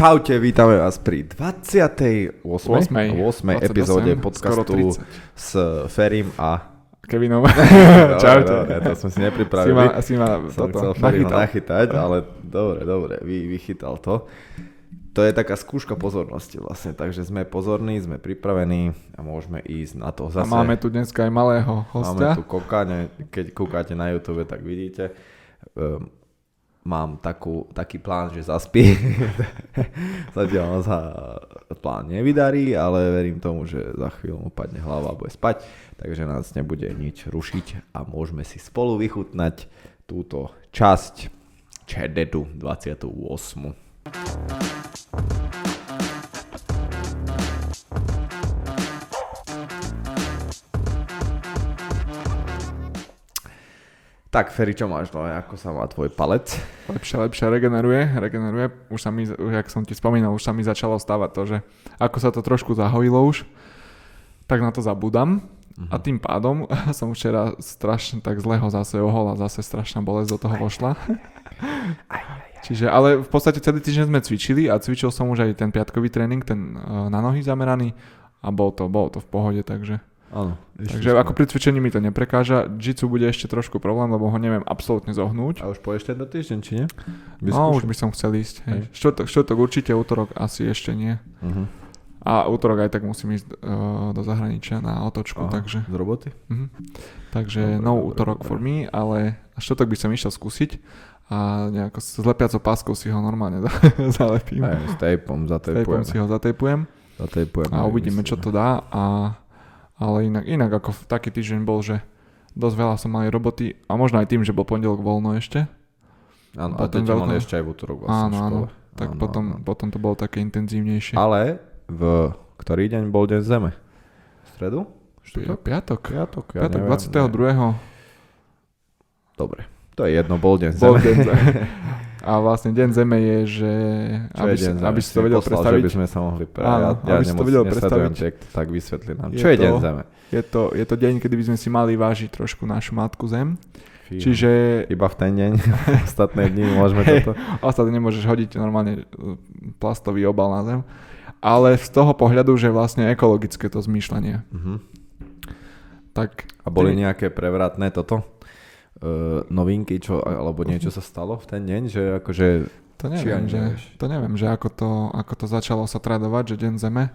Čaute, vítame vás pri 28. 8. 8. 8. epizóde podcastu s Ferim a Kevinom. Čaute. Dobre, to sme si nepripravili. Si ma, si ma Som toto, chcel nachytať, ale dobre, dobre, vy, vychytal to. To je taká skúška pozornosti vlastne, takže sme pozorní, sme pripravení a môžeme ísť na to. A Zase máme tu dneska aj malého máme hostia. tu kokáne, keď kúkate na YouTube, tak vidíte. Um, mám takú, taký plán, že zaspí. Zatiaľ sa plán nevydarí, ale verím tomu, že za chvíľu mu padne hlava a bude spať, takže nás nebude nič rušiť a môžeme si spolu vychutnať túto časť Čededu 28. Tak, Feri, čo máš nové? Ako sa má tvoj palec? Lepšie, lepšie regeneruje, regeneruje. Už sa mi, jak som ti spomínal, už sa mi začalo stávať to, že ako sa to trošku zahojilo už, tak na to zabudám. A tým pádom som včera strašne tak zlého zase ohol a zase strašná bolesť do toho vošla. Čiže, ale v podstate celý týždeň sme cvičili a cvičil som už aj ten piatkový tréning, ten uh, na nohy zameraný a bol to, bol to v pohode, takže Áno. Takže ako pri cvičení mi to neprekáža. Jitsu bude ešte trošku problém, lebo ho neviem absolútne zohnúť. A už pôjdeš tento týždeň, či nie? No, už by som chcel ísť. Hej. Štvrtok, štvrtok určite, útorok asi ešte nie. Uh-huh. A útorok aj tak musím ísť uh, do zahraničia na otočku, Aha, takže... Z roboty? Mhm. Takže Dobre, no útorok dobre. for me, ale štvrtok by som išiel skúsiť a nejako s lepiacou páskou si ho normálne zalepím. Aj, s tejpom, Tejpom zatejpujeme. si ho zatejpujem Zatejpujeme. a uvidíme, čo to dá. A, ale inak, inak ako v taký týždeň bol, že dosť veľa som mal roboty a možno aj tým, že bol pondelok voľno ešte. Áno, a potom to mali ešte aj v útorok vlastne Áno, v áno. Tak Áno, potom, áno. potom to bolo také intenzívnejšie. Ale v ktorý deň bol deň Zeme? V stredu? Štvrtok? Piatok. Piatok? Ja Piatok neviem, 22. Dobre. To je jedno, bol deň Bol Zeme. deň Zeme. A vlastne deň Zeme je, že Čo aby, je si, deň Zeme? aby si to vedel poslal, predstaviť, Že by sme sa mohli pre... Áno, ja, ja aby si to vedel predstaviť. tek, tak vysvetli nám. Je Čo je deň to- Zeme? je to, je to deň, kedy by sme si mali vážiť trošku našu matku Zem. Fíha. Čiže Iba v ten deň, ostatné dni môžeme Hej. toto. ostatne nemôžeš hodiť normálne e, plastový obal na Zem. Ale z toho pohľadu, že vlastne ekologické to zmýšľanie. Mhm. Tak A boli ty- nejaké prevratné toto? Uh, novinky, čo, alebo niečo sa stalo v ten deň, že akože... to neviem, že, to neviem, že ako to, ako to začalo sa tradovať, že deň Zeme.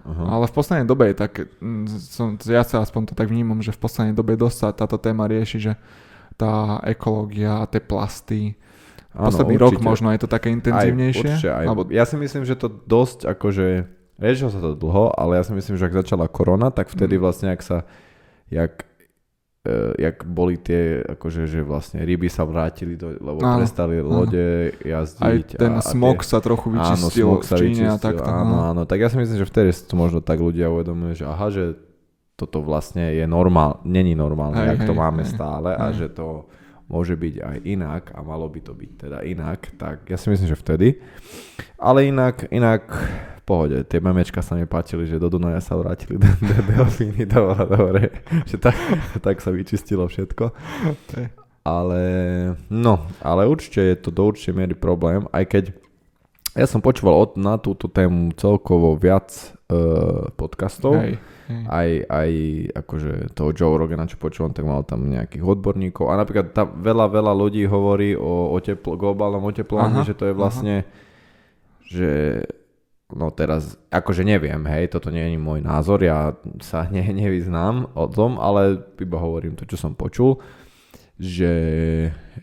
Uh-huh. Ale v poslednej dobe je tak, mm, som, ja sa aspoň to tak vnímam, že v poslednej dobe dosť sa táto téma rieši, že tá ekológia tie plasty. Posledný rok možno je to také intenzívnejšie. Aj, určite, aj. Alebo, Ja si myslím, že to dosť akože... Riešilo sa to dlho, ale ja si myslím, že ak začala korona, tak vtedy Mm. vlastne, ak sa... Jak, uh, jak boli tie, akože, že vlastne ryby sa vrátili, do, lebo Áno, prestali áno. lode aj jazdiť. ten a, a smog tie, sa trochu Áno, vyčistil smog v sa Číne a takto. Áno, no. áno, tak ja si myslím, že vtedy to možno tak ľudia uvedomili, že aha, že toto vlastne je normál, není normálne, Hej, jak to máme hej, stále a hej. že to môže byť aj inak a malo by to byť teda inak, tak ja si myslím, že vtedy. Ale inak, inak v pohode, tie memečka sa mi páčili, že do Dunaja sa vrátili de- de- delfíny, bolo dobre, že tak, tak sa vyčistilo všetko. Ale, no, ale určite je to do určitej miery problém, aj keď ja som počúval od, na túto tému celkovo viac uh, podcastov. Hej, hej. Aj, aj akože toho Joe Rogana, čo počúvam, tak mal tam nejakých odborníkov. A napríklad tam veľa, veľa ľudí hovorí o otepl- globálnom oteplovaní, Aha, že to je vlastne, že no teraz, akože neviem, hej, toto nie je môj názor, ja sa ne, nevyznám o tom, ale iba hovorím to, čo som počul, že,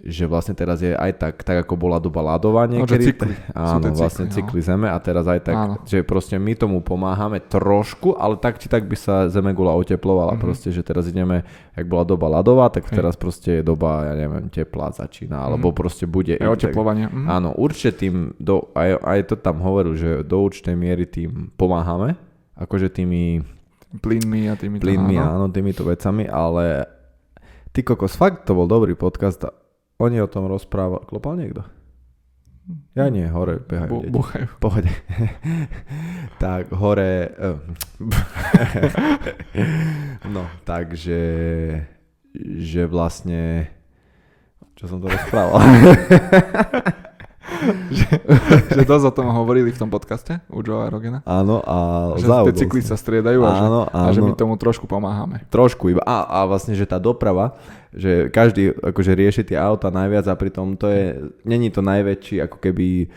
že vlastne teraz je aj tak, tak ako bola doba ľadovania. No, že cykly. Áno, tie vlastne cykly, no. cykly Zeme a teraz aj tak, Áno. že proste my tomu pomáhame trošku, ale tak či tak by sa Zemegula oteplovala, Mhm. proste, že teraz ideme, ak bola doba ľadová, tak Hej. teraz proste je doba, ja neviem, teplá začína, alebo proste bude... Je oteplovanie. Mhm. Áno, určite tým, do, aj, aj to tam hovoril, že do určitej miery tým pomáhame, akože tými Plynmi a tými plynmi, áno, áno. týmito vecami, ale ty kokos, fakt to bol dobrý podcast a oni o tom rozprávali. Klopal niekto? Ja nie, hore behajú Bu- deti. buchajú. V pohode. tak hore... no, takže... Že vlastne... Čo som to rozprával? že, že dosť o tom hovorili v tom podcaste u Joea Rogena. Áno, a Že tie cykly sa striedajú a, Áno, že, a že áno. my tomu trošku pomáhame. Trošku iba. A, a vlastne, že tá doprava, že každý akože rieši tie auta najviac a pritom to je, není to najväčší ako keby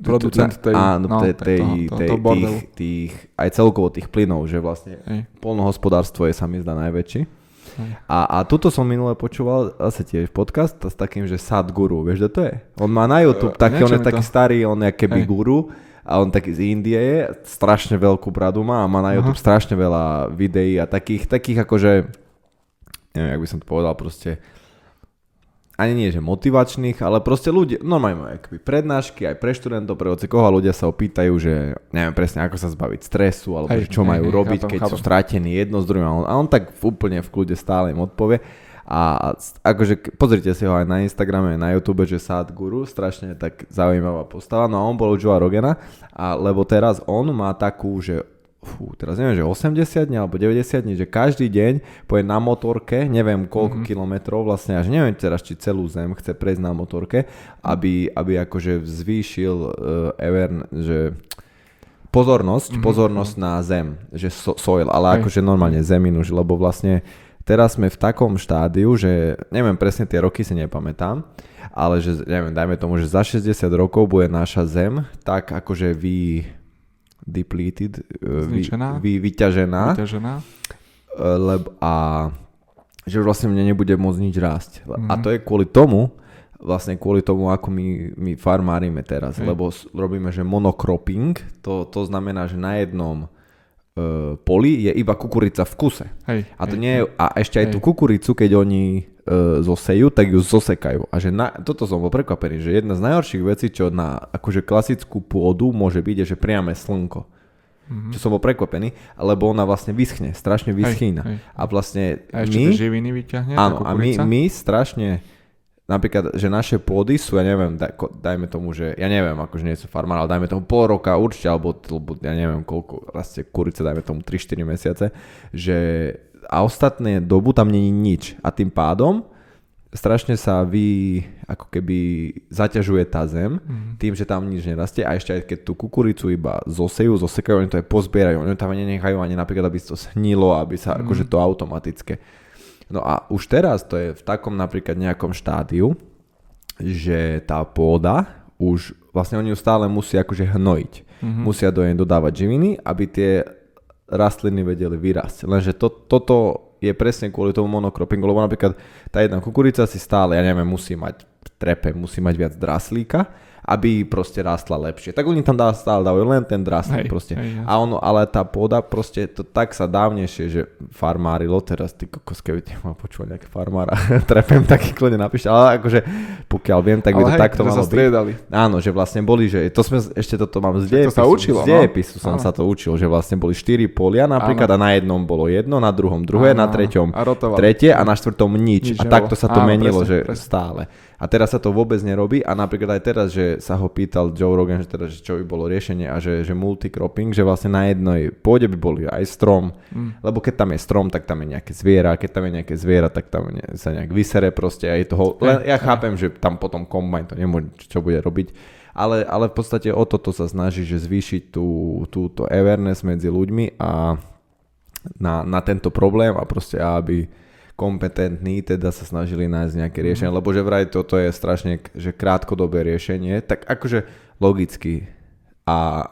Producent tej, áno, no, tej, tej- tej, toho- tej, toho tých, tých, aj celkovo tých plynov, že vlastne Hej. polnohospodárstvo je sa mi zdá najväčší. A, a tuto som minule počúval zase tiež podcast s takým, že Sadhguru, vieš, kto to je? On má na YouTube Eh, taký, on je taký to- starý, on je keby guru a on taký z Indie je, strašne veľkú bradu má a má na YouTube strašne veľa videí a takých, takých akože, neviem, jak by som to povedal, proste ani nie, že motivačných, ale proste ľudia, normálne majú akoby prednášky aj pre študentov, pre koho a ľudia sa opýtajú, že neviem presne, ako sa zbaviť stresu, alebo že čo hej, majú hej, robiť, chápem, keď sú chápem. stratení jedno s druhým. A on, a on tak úplne v kľude stále im odpovie. A akože pozrite si ho aj na Instagrame, aj na YouTube, že Sadhguru, strašne tak zaujímavá postava. No a on bol u Joea Rogana, a lebo teraz on má takú, že fú, teraz neviem, že 80 dní alebo 90 dní, že každý deň poje na motorke, neviem koľko mm-hmm. kilometrov vlastne, až neviem teraz, či celú zem chce prejsť na motorke, aby, aby akože zvýšil uh, Evern, že pozornosť, mm-hmm. pozornosť na zem, že so, soil, ale Hej. akože normálne zeminu, že lebo vlastne teraz sme v takom štádiu, že neviem presne tie roky si nepamätám, ale že neviem, dajme tomu, že za 60 rokov bude naša zem tak akože vy depleted, eh, vy, Zničená. vy, vyťažená, Vyťažená. eh, lebo a že vlastne mne nebude môcť nič rásť. Mm-hmm. A Mhm. to je kvôli tomu, vlastne kvôli tomu, ako my, my farmárime teraz, Hej. lebo robíme, že monocropping, to, to znamená, že na jednom poli je iba kukurica v kuse. Hej, A to hej, nie je, a ešte aj Hej. tú kukuricu, keď oni uh, zosejú, tak ju zosekajú. A že na, toto som bol prekvapený, že jedna z najhorších vecí, čo na akože klasickú pôdu môže byť, je, že priame slnko. Mhm. Čo som bol prekvapený, lebo ona vlastne vyschne, strašne vyschýna. hej. A vlastne A ešte my, živiny vyťahne, áno, a my, my strašne, napríklad, že naše pôdy sú, ja neviem, daj, dajme tomu, že, ja neviem, akože nie som farmár, ale dajme tomu pol roka určite, alebo, alebo ja neviem, koľko rastie kurice, dajme tomu 3-4 mesiace, že a ostatné dobu tam není nič. A tým pádom strašne sa vy, ako keby zaťažuje tá zem Mhm. tým, že tam nič nerastie a ešte aj keď tú kukuricu iba zosejú, zosekajú, oni to aj pozbierajú, oni tam nenechajú ani napríklad, aby to snilo, aby sa, Mhm. akože to automatické. No a už teraz to je v takom napríklad nejakom štádiu, že tá pôda už, vlastne oni ju stále musia akože hnojiť. Mhm. Musia do nej dodávať živiny, aby tie rastliny vedeli vyrásť. Lenže to, toto je presne kvôli tomu monokropingu, lebo napríklad tá jedna kukurica si stále, ja neviem, musí mať trepe, musí mať viac draslíka, aby proste rástla lepšie. Tak oni tam dá, stále dávajú len ten draslík Hej, proste. hej, jasne. A ono, ale tá pôda proste, to tak sa dávnejšie, že farmárilo, teraz ty kokos, keby ti mal počúvať nejaký farmára, trepem, taký kľudne napíšte, ale akože pokiaľ viem, tak by to hej, takto malo byť. Áno, že vlastne boli, že to sme, ešte toto mám z to dejepisu. sa učilo, z no. dejepisu som Áno. sa to učil, že vlastne boli štyri polia napríklad a na jednom bolo jedno, na druhom druhé, Áno, na treťom a rotovali. tretie a na štvrtom nič. Nič a takto sa to Áno, menilo, presne, že presne. stále. A teraz sa to vôbec nerobí. A napríklad aj teraz, že sa ho pýtal Joe Rogan, že, teda, že čo by bolo riešenie a že, že multicropping, že vlastne na jednej pôde by boli aj strom, Mm. lebo keď tam je strom, tak tam je nejaké zviera, keď tam je nejaké zviera, tak tam ne, sa nejak vysere proste a je toho, len ja chápem, že tam potom kombajn to nemôže, čo bude robiť, ale, ale v podstate o toto sa snaží, že zvýšiť tú, túto awareness medzi ľuďmi a na, na tento problém a proste aby kompetentní teda sa snažili nájsť nejaké riešenie, lebo že vraj toto je strašne že krátkodobé riešenie, tak akože logicky a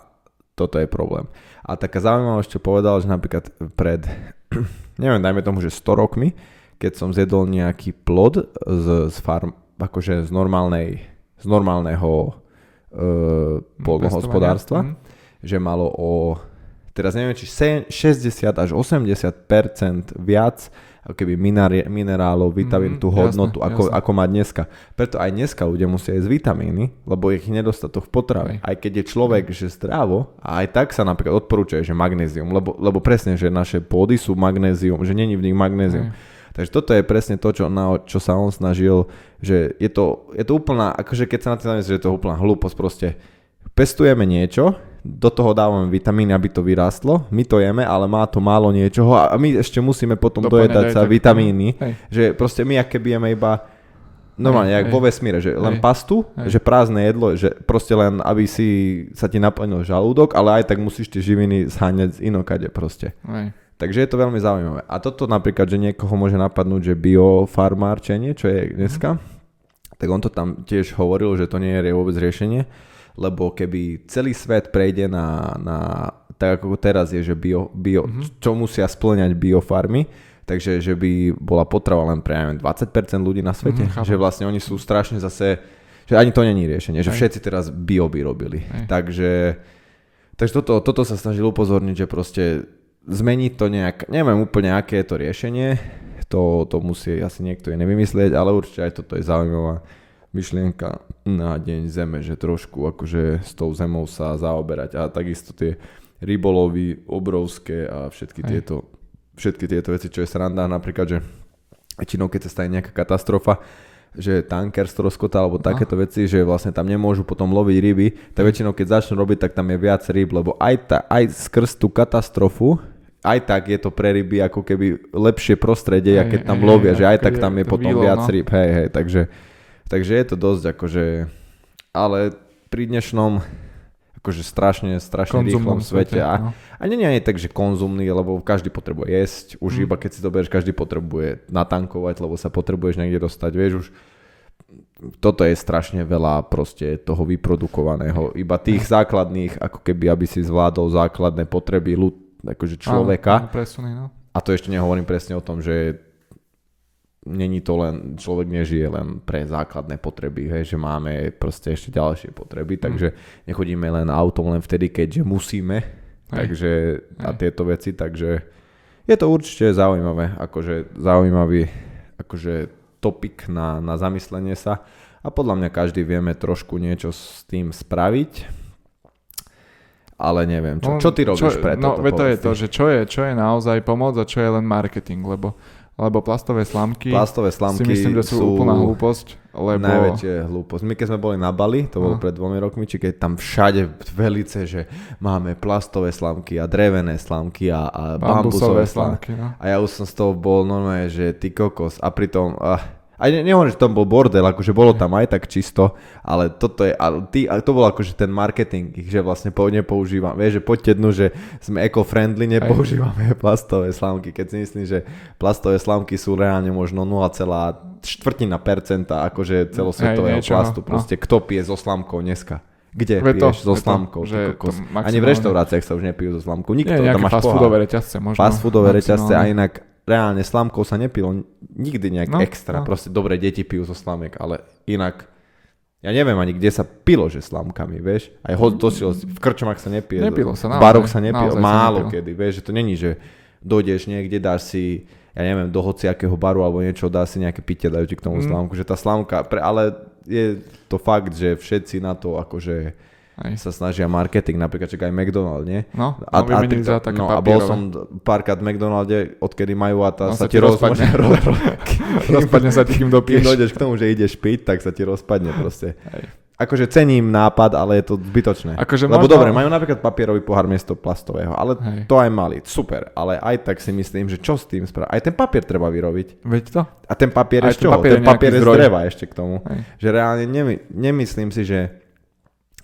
toto je problém. A taká zaujímavosť, čo povedal, že napríklad pred, neviem, dajme tomu, že 100 rokmi, keď som zjedol nejaký plod z, z farm, akože z normálnej, z normálneho uh, polnohospodárstva, Mhm. že malo o, teraz neviem, či se- 60 až 80 viac ako keby minerálov, vitamín, Mhm, tú hodnotu, ako, jasné. ako má dneska. Preto aj dneska ľudia musia jesť vitamíny, lebo ich nedostatok v potrave. Aj keď je človek, že zdravo, a aj tak sa napríklad odporúčajú, že magnézium, lebo, lebo presne, že naše pôdy sú magnézium, že není v nich magnézium. Takže toto je presne to, čo, na čo sa on snažil, že je to, je to úplná, akože keď sa na tým zamyslíš, že je to úplná hlúposť, proste pestujeme niečo, do toho dávame vitamíny, aby to vyrástlo, my to jeme, ale má to málo niečoho a my ešte musíme potom Doplňať dojedať sa vitamíny, Hej. že proste my aké jeme iba Normálne, Hej, jak hej. vo vesmíre, že len Hej. pastu, Hej. že prázdne jedlo, že proste len, aby si sa ti naplnil žalúdok, ale aj tak musíš tie živiny zháňať z inokade proste. Hej. Takže je to veľmi zaujímavé. A toto napríklad, že niekoho môže napadnúť, že biofarmárčenie, čo je dneska, tak on to tam tiež hovoril, že to nie je vôbec riešenie, lebo keby celý svet prejde na, na tak ako teraz je, že bio, bio Mhm. čo musia splňať biofarmy, takže že by bola potrava len pre neviem, 20% ľudí na svete, Mhm, chápem. že vlastne oni sú strašne zase, že ani to není riešenie, že Hej. všetci teraz bio by robili. Hej. Takže, takže toto, toto sa snažil upozorniť, že proste zmeniť to nejak, neviem úplne aké je to riešenie, to, to musí asi niekto iný vymyslieť, ale určite aj toto je zaujímavá myšlienka na deň zeme, že trošku akože s tou zemou sa zaoberať a takisto tie rybolovy obrovské a všetky Hej. tieto, všetky tieto veci, čo je sranda, napríklad, že väčšinou keď sa stane nejaká katastrofa, že tanker stroskota alebo takéto veci, že vlastne tam nemôžu potom loviť ryby, tak väčšinou keď začnú robiť, tak tam je viac ryb, lebo aj, ta, aj skrz tú katastrofu aj tak je to pre ryby ako keby lepšie prostredie, Hej, a keď tam lovia, hej, že aj tak je tam je to potom výlov, viac no. ryb, hej, hej, takže, takže je to dosť akože, ale pri dnešnom akože strašne, strašne rýchlom Konzumnom svete a, no. a nie, je tak, že konzumný, lebo každý potrebuje jesť, už Mm. iba keď si to berieš, každý potrebuje natankovať, lebo sa potrebuješ niekde dostať, vieš už, toto je strašne veľa proste toho vyprodukovaného, iba tých základných, ako keby, aby si zvládol základné potreby ľud, akože človeka, Áno, áno, presuny, no. a to ešte nehovorím presne o tom, že není to len, človek nežije len pre základné potreby, hej, že máme proste ešte ďalšie potreby, takže nechodíme len autom len vtedy, keďže musíme, Hej. takže a Hej. tieto veci, takže je to určite zaujímavé, akože zaujímavý akože topik na, na zamyslenie sa a podľa mňa každý vieme trošku niečo s tým spraviť, ale neviem, čo, čo ty robíš pre No, toto? veď to je to, že čo je, čo je naozaj pomoc a čo je len marketing, lebo, lebo plastové slamky Plastové slamky si myslím, že sú, úplná hlúposť, lebo... Najväčšia hlúposť. My keď sme boli na Bali, to bolo No. pred dvomi rokmi, či keď tam všade velice, že máme plastové slamky a drevené slamky a, a bambusové Bambusové slamky. no. A ja už som z toho bol normálne, že ty kokos. A pritom, ah, aj ne, nehovorím, že tam bol bordel, akože bolo tam aj tak čisto, ale toto je, ale ty, a to bol akože ten marketing, že vlastne po, nepoužívam, vieš, že poďte dnu, že sme eco-friendly, nepoužívame plastové slamky, keď si myslím, že plastové slamky sú reálne možno 0,4 percenta akože celosvetového Hej, niečo, plastu, no. proste kto pije so slamkou dneska? Kde Veď to, piješ so veď to, slamkou? že Ani v reštauráciách sa už nepijú so slamkou. Nikto, Nie, tam máš fast foodové reťazce možno. Fast foodové reťazce a inak reálne slamkou sa nepilo nikdy nejak No, extra. no. Proste dobre deti pijú zo slamek, ale inak ja neviem ani kde sa pilo, že slamkami, vieš. Aj ho, to si, v krčomách sa nepije. Nepilo sa, V naozaj, baroch sa nepilo, naozaj sa málo nepilo. kedy, vieš, že to není, že dojdeš niekde, dáš si ja neviem, do hociakého baru alebo niečo, dá si nejaké pitie, dajú ti k tomu Mm. slámku, že tá slámka, pre, ale je to fakt, že všetci na to akože Hej. sa snažia marketing, napríklad čak aj McDonald, nie? No, a, no vymenili za také no, a bol som párkrát v McDonalde, odkedy majú a tá No, sa, sa ti rozpadne. rozpadne. Rozpadne sa ti, kým dopiješ. dojdeš k tomu, že ideš piť, tak sa ti rozpadne proste. Hej. Akože cením nápad, ale je to zbytočné. Akože Lebo možno- dobre, majú napríklad papierový pohár miesto plastového, ale Hej. to aj mali, super. Ale aj tak si myslím, že čo s tým spraviť? Aj ten papier treba vyrobiť. Veď to? A ten papier Aj je z ten čoho? papier je Ten papier je z dreva ešte k tomu. Hej. Že reálne nemy, nemyslím si, že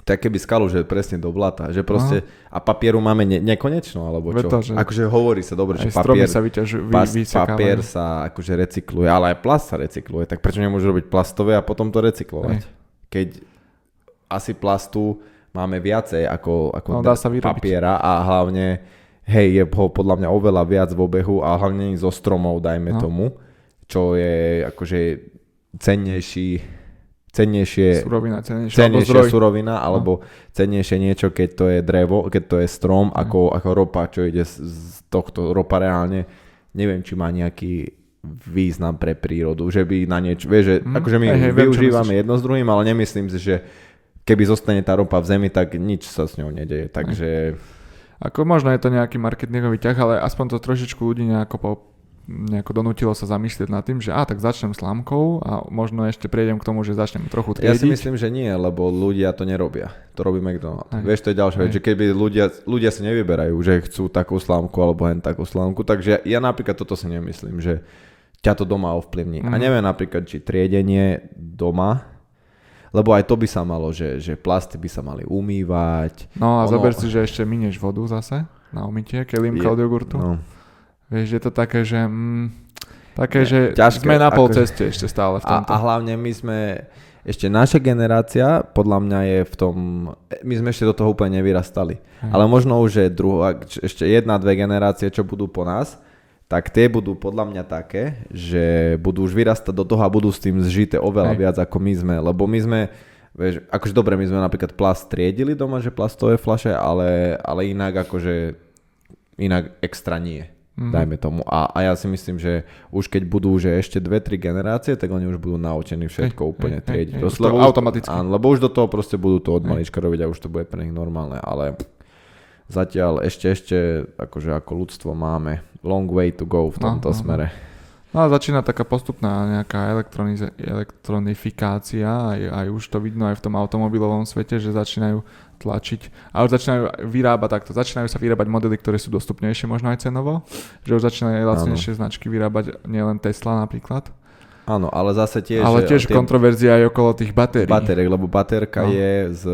tak keby skalu, že presne do blata, že proste, a papieru máme ne, nekonečno, alebo čo? to, že- Akože hovorí sa dobre, že Aj papier, sa vyťažujú, vy, pas, papier sa akože recykluje, ale aj plast sa recykluje, tak prečo nemôžu robiť plastové a potom to recyklovať? Hej. Keď asi plastu máme viacej ako, ako No, dá sa vyrobiť. papiera a hlavne, hej, je ho podľa mňa oveľa viac v obehu a hlavne zo stromov, dajme No. tomu, čo je akože cennejší, cennejšie, Surovina, cennejšia, alebo cennejšia. No. surovina, alebo cennejšie niečo, keď to je drevo, keď to je strom, Mhm. ako, ako ropa, čo ide z, z tohto ropa reálne. Neviem, či má nejaký význam pre prírodu, že by na niečo, vieš, že Mhm. akože my Hej, viem, využívame myslíš. jedno s druhým, ale nemyslím si, že keby zostane tá ropa v zemi, tak nič sa s ňou nedeje, takže Ako možno je to nejaký marketingový ťah, ale aspoň to trošičku ľudí nejako, po, nejako donútilo sa zamyslieť nad tým, že a tak začnem slámkou a možno ešte prejdem k tomu, že začnem trochu Ja triediť. si myslím, že nie, lebo ľudia to nerobia. To robí McDonald's. Hej. Vieš, to je ďalšia vec, že keby ľudia, ľudia si nevyberajú, že chcú takú slámku alebo hen takú slámku, takže ja, ja napríklad toto si nemyslím, že ťa to doma ovplyvní. Mm. A Mhm. neviem napríklad, či triedenie doma, lebo aj to by sa malo, že, že plasty by sa mali umývať. No a Ono- zober si, že ešte minieš vodu zase na umytie, kelímka Je- od jogurtu. No. Vieš, je to také, že... Mm, také, Nie, že ťažké, sme na pol ceste ešte stále v A, tomto. a hlavne my sme, ešte naša generácia, podľa mňa je v tom, my sme ešte do toho úplne nevyrastali. Hej. Ale možno už je druhá, ešte jedna, dve generácie, čo budú po nás, tak tie budú podľa mňa také, že budú už vyrastať do toho a budú s tým zžité oveľa Hej. viac ako my sme, lebo my sme, vieš, akože dobre, my sme napríklad plast triedili doma, že plastové flaše, ale, ale inak akože, inak extra nie. Mhm. Dajme tomu. A, a ja si myslím, že už keď budú že ešte dve, tri generácie, tak oni už budú naučení všetko Hej, úplne triediť. hej, Proste, už to lebo už- automaticky. Áno, lebo už do toho proste budú to od malička robiť a už to bude pre nich normálne, ale zatiaľ ešte, ešte akože ako ľudstvo máme long way to go v No, tomto no, no. smere. No a začína taká postupná nejaká elektronize- elektronifikácia, aj, aj už to vidno aj v tom automobilovom svete, že začínajú tlačiť, a už začínajú vyrábať takto, začínajú sa vyrábať modely, ktoré sú dostupnejšie možno aj cenovo, že už začínajú aj lacnejšie značky vyrábať, nielen Tesla napríklad, Áno, ale zase tiež... ale že tiež tie kontroverzia aj okolo tých batérií. batériek, lebo baterka No. je z...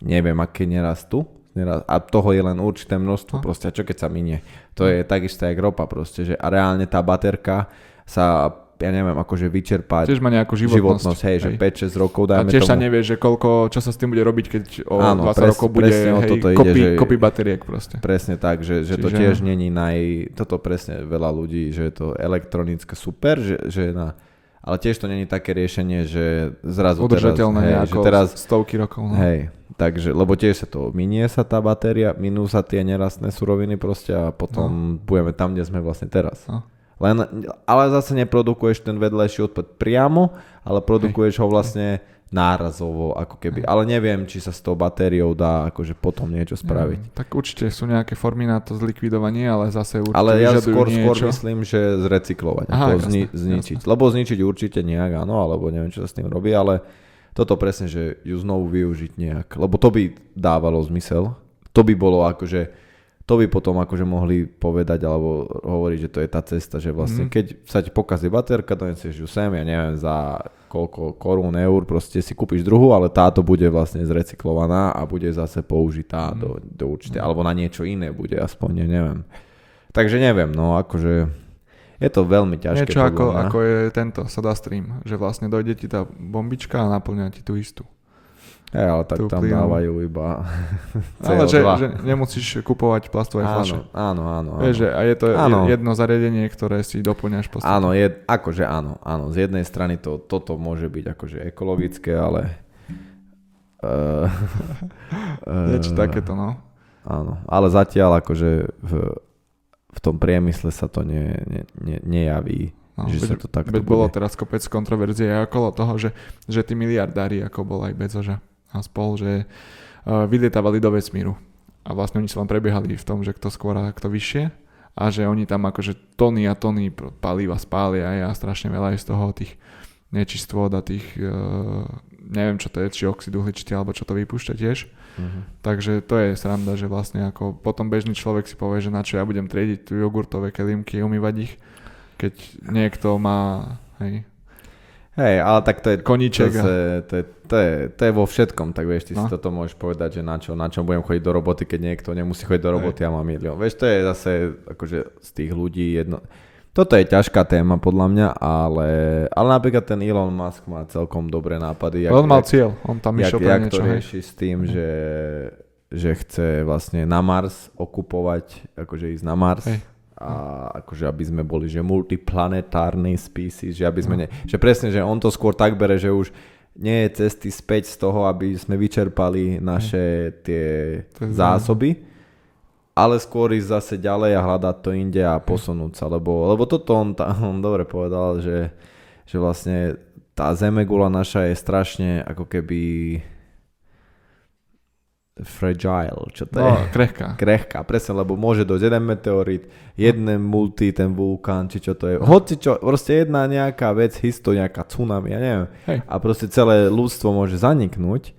Neviem, aké nerastú. Neraz- A toho je len určité množstvo. No. Proste, čo keď sa minie? To je takisto jak ropa proste, že a reálne tá baterka sa, ja neviem, akože vyčerpá Tiež má nejakú životnosť. životnosť, hej, že 5-6 rokov a dajme tiež sa tomu. nevie, že koľko, čo sa s tým bude robiť, keď o Áno, 20 pres- rokov bude hej, toto ide, kopy, že- kopy batériek proste. Presne tak, že, že to tiež není naj... Toto presne veľa ľudí, že je to elektronické super, že, že na... Ale tiež to není také riešenie, že zrazu Udržateľné teraz, hej, že teraz, stovky rokov. No. hej, takže, lebo tiež sa to, minie sa tá batéria, minú sa tie nerastné suroviny proste a potom budeme tam, kde sme vlastne teraz. No. Len, ale zase neprodukuješ ten vedľajší odpad priamo, ale produkuješ ho vlastne nárazovo, ako keby. Ale neviem, či sa s tou batériou dá akože potom niečo spraviť. Neviem, tak určite sú nejaké formy na to zlikvidovanie, ale zase určite Ale ja skôr, skôr niečo. myslím, že zrecyklovať, Aha, ako jasné, zni- zničiť. Lebo zničiť určite nejak, áno, alebo neviem, čo sa s tým robí, ale toto presne, že ju znovu využiť nejak. Lebo to by dávalo zmysel. To by bolo akože, to by potom akože mohli povedať alebo hovoriť, že to je tá cesta, že vlastne Mhm. keď sa ti pokazí baterka, donesieš ju sem, ja neviem, za koľko korún, eur, proste si kúpiš druhú, ale táto bude vlastne zrecyklovaná a bude zase použitá Mhm. do, do určite, alebo na niečo iné bude aspoň, ja neviem. Takže neviem, no akože je to veľmi ťažké. Niečo ako, mňa. ako je tento SodaStream, že vlastne dojde ti tá bombička a naplňa ti tú istú. Hej, ale tak tam plynovú. dávajú iba Ale že, CO2. že nemusíš kupovať plastové fľaše. Áno, áno, áno. áno. Vieš, že a je to Áno. je- jedno zariadenie, ktoré si doplňaš podstate. Áno, je, akože áno, áno. Z jednej strany to, toto môže byť akože ekologické, ale... Uh, Niečo takéto, no. Áno, ale zatiaľ akože v, v tom priemysle sa to ne, ne, ne, nejaví, no že veď, sa to takto veď bolo teraz kopec kontroverzie okolo toho, že, že tí miliardári, ako bol aj Bezoža a spol, že uh, vylietávali do vesmíru. A vlastne oni sa len prebiehali v tom, že kto skôr a kto vyššie. A že oni tam akože tony a tony palíva spália a strašne veľa je z toho tých nečistôt a tých, uh, neviem čo to je, či oxid uhličitý alebo čo to vypúšťa tiež. Mhm. Takže to je sranda, že vlastne ako potom bežný človek si povie, že na čo ja budem triediť tu jogurtové kelímky, umývať ich, keď niekto má hej, Hej, ale tak to je... koníček. To, je, to, je, to, je, to je vo všetkom, tak vieš, ty no. si toto môžeš povedať, že na čo, na čo budem chodiť do roboty, keď niekto nemusí chodiť do Hej. roboty a má milión. Vieš, to je zase akože z tých ľudí jedno... Toto je ťažká téma podľa mňa, ale, ale napríklad ten Elon Musk má celkom dobré nápady. on mal jak, cieľ, on tam išiel pre niečo. to hej. rieši s tým, Mhm. že, že chce vlastne na Mars okupovať, akože ísť na Mars. Hej. A akože aby sme boli, že multiplanetárny species, že aby sme ne, že presne, že on to skôr tak bere, že už nie je cesty späť z toho, aby sme vyčerpali naše tie zásoby, ale skôr ísť zase ďalej a hľadať to inde a posunúť sa, lebo, lebo toto on, ta, on dobre povedal, že, že vlastne tá zemegula naša je strašne ako keby fragile, čo to je? No, krehká. krehká, presne, lebo môže dojsť jeden meteorit, jeden multi, ten vulkán, či čo to je. Hoci čo, proste jedna nejaká vec, histo, nejaká tsunami, ja neviem. Hej. A proste celé ľudstvo môže zaniknúť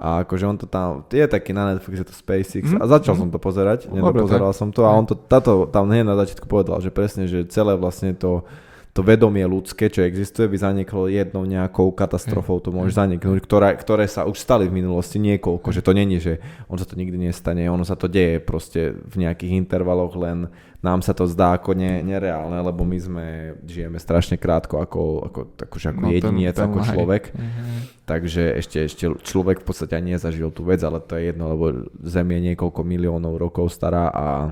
A akože on to tam, je taký na Netflixe to SpaceX Mhm, a začal mhm. som to pozerať, Dobre, nedopozeral som to a on to, táto tam hneď na začiatku povedal, že presne, že celé vlastne to, to vedomie ľudské, čo existuje, by zaniklo jednou nejakou katastrofou, to môže zaniknúť, ktoré, ktoré sa už stali v minulosti niekoľko, že to není, že on sa to nikdy nestane, ono sa to deje proste v nejakých intervaloch, len nám sa to zdá ako ne, nereálne, lebo my sme, žijeme strašne krátko ako, ako, akože ako No, jedinec, ten, ako hej. človek. Mhm. Takže ešte, ešte človek v podstate ani nezažil tú vec, ale to je jedno, lebo Zem je niekoľko miliónov rokov stará a,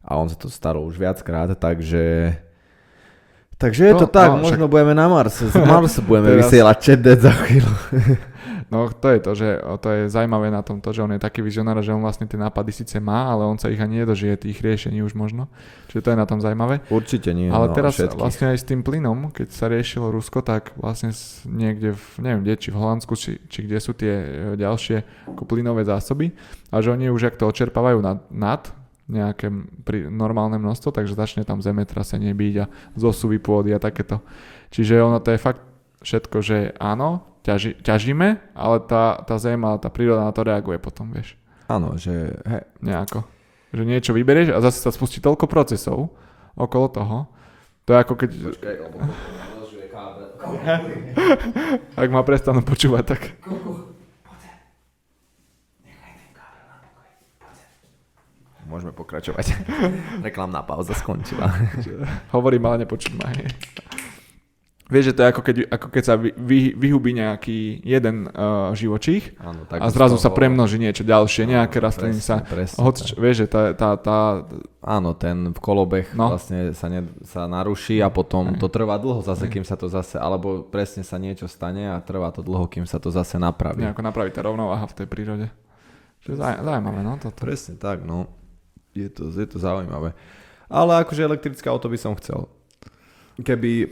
a on sa to stalo už viackrát, takže takže je to No, tak, no, možno budeme na Marse, z Marsu budeme Teraz- vysielať chat za chvíľu. No to je to, že to je zaujímavé na tom to, že on je taký vizionár, že on vlastne tie nápady síce má, ale on sa ich ani nedožije, tých riešení už možno. Čiže to je na tom zaujímavé. Určite nie, Ale no, teraz všetkých. vlastne aj s tým plynom, keď sa riešilo Rusko, tak vlastne niekde v, neviem kde, či v Holandsku, či, či kde sú tie e, ďalšie plynové zásoby a že oni už ak to očerpávajú nad, nad nejaké pri, normálne množstvo, takže začne tam zemetrasenie byť a zosuvy pôdy a takéto. Čiže ono to je fakt všetko, že áno, ťaži, ťažíme, ale tá, tá zem a tá príroda na to reaguje potom, vieš, Áno, že hej, nejako. Že niečo vyberieš a zase sa spustí toľko procesov okolo toho. To je ako keď, ak ma prestanú počúvať, tak môžeme pokračovať. Reklamná pauza skončila. hovorím, ale nepočuť ma. Vieš, že to je ako keď, ako keď sa vy, vy, vyhubí nejaký jeden uh, živočích Áno, a zrazu sa premnoží niečo ďalšie, nejaké Áno, rastliny presne, sa... presne Hoď, tak. vieš, že tá, tá, tá, Áno, ten kolobeh No. vlastne sa, ne, sa naruší a potom Hej. to trvá dlho zase, Hej. kým sa to zase, alebo presne sa niečo stane a trvá to dlho, kým sa to zase napraví. nejako napraví tá rovnováha v tej prírode. Čo je zaujímavé, no toto. Presne tak, no. Je to, je to zaujímavé. Ale akože elektrické auto by som chcel. Keby,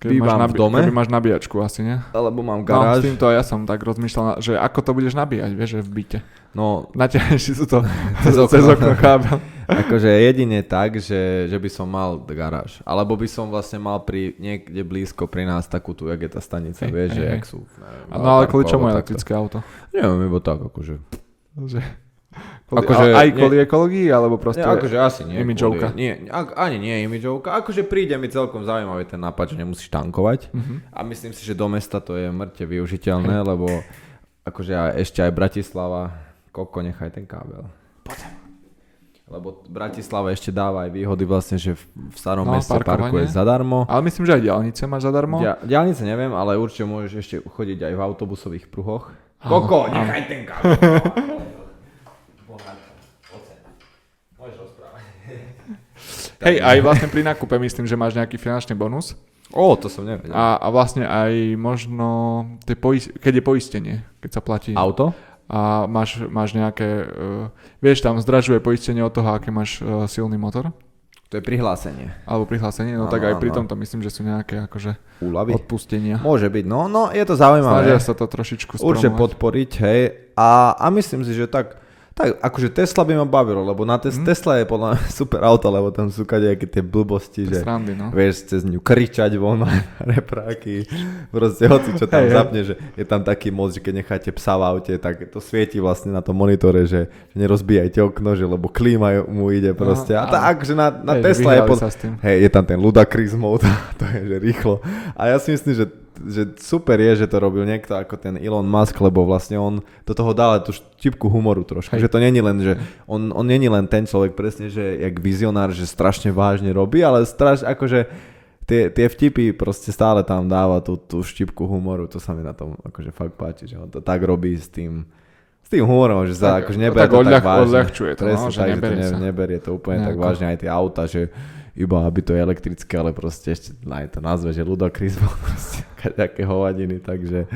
Keď Bývam máš v dome. Keby máš nabíjačku asi, nie? alebo mám No, s garáž, týmto ja som tak rozmýšľal, že ako to budeš nabíjať, vieš, že v byte. no Natiahneš si to cez, Cez okno. kábel. akože jedine tak, že, že by som mal garáž. Alebo by som vlastne mal pri niekde blízko pri nás takú tu, jak je tá stanica, Hej, vieš, hej, že hej. jak sú. Neviem, No ale kvôli čomu elektrické auto? Neviem, iba tak, akože. Že... Akože aj nie- kvôli ekológii, alebo proste... Nie, akože asi nie. imidžovka. Kvôli, nie, ani nie imidžovka. Akože príde mi celkom zaujímavý ten nápad, že nemusíš tankovať. Mhm. A myslím si, že do mesta to je mŕte využiteľné, lebo akože aj, ešte aj Bratislava, koko, nechaj ten kábel. Lebo Bratislava ešte dáva aj výhody vlastne, že v, starom No, meste parkuješ zadarmo. Ale myslím, že aj diálnice máš zadarmo. Dia, diálnice neviem, ale určite môžeš ešte chodiť aj v autobusových pruhoch. Koko, nechaj ten kábel. Môžeš rozprávať. Hej, aj vlastne pri nákupe myslím, že máš nejaký finančný bonus. Ó, to som nevedel. A, a vlastne aj možno, tie pois- keď je poistenie, keď sa platí. Auto? A máš, máš nejaké, uh, vieš, tam zdražuje poistenie od toho, aké máš uh, silný motor. To je prihlásenie. Alebo prihlásenie, no Áno, tak aj pri áno. tomto myslím, že sú nejaké akože Úlavy? odpustenia. Môže byť, no, no je to zaujímavé. Snažia sa to trošičku Určite spromovať. podporiť, hej. A, a myslím si, že tak, tak akože Tesla by ma bavilo, lebo na tes- Mhm. Tesla je podľa mňa super auto, lebo tam sú kadejaké tie blbosti, že srandy, no. vieš cez ňu kričať von repráky, proste hoci čo tam hej. zapne, že je tam taký moc, že keď necháte psa v aute, tak to svieti vlastne na tom monitore, že, že nerozbíjajte okno, že lebo klíma mu ide proste. A Aha, tak, že na, na Hej, Tesla je pod. Hej, je tam ten Ludacris mode, to je, že rýchlo. A ja si myslím, že, že super je, že to robil niekto ako ten Elon Musk, lebo vlastne on do toho dal aj tú štipku humoru trošku. Hej. Že to není len, že on, on není len ten človek presne, že jak vizionár, že strašne vážne robí, ale straš, akože tie, tie vtipy proste stále tam dáva tú, tú štipku humoru, to sa mi na tom akože fakt páči, že on to tak robí s tým, s tým humorom, že sa Tak- akože to neberie tak to, odľah- tak vážne. odľahčuje to, no, Presne že tak, neberie to ne, neberie to úplne tak Nejako. vážne aj tie auta, že iba aby to je elektrické, ale proste ešte aj to nazve, že Ludacris bol proste také hovadiny, takže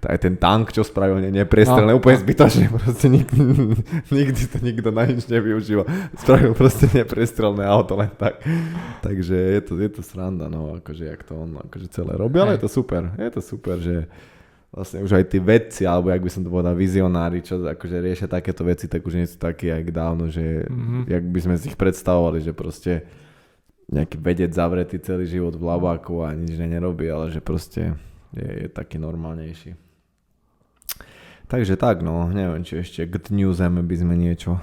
aj ten tank, čo spravil, ne, nepriestrelné, No, úplne zbytočne, proste nikdy, nikdy to nikto na nič nevyužíva. Spravil proste nepriestrelné auto len tak. Takže je to, je to sranda, no, akože jak to on akože celé robí, ale je to super, je to super, že vlastne už aj tí vedci, alebo jak by som to povedal, vizionári, čo akože riešia takéto veci, tak už nie sú takí, jak dávno, že Mhm. jak by sme si ich predstavovali, že proste nejaký vedec zavretý celý život v labáku a nič ne nerobí, ale že proste je, je taký normálnejší. Takže tak, no, neviem, či ešte k Dňu Zeme by sme niečo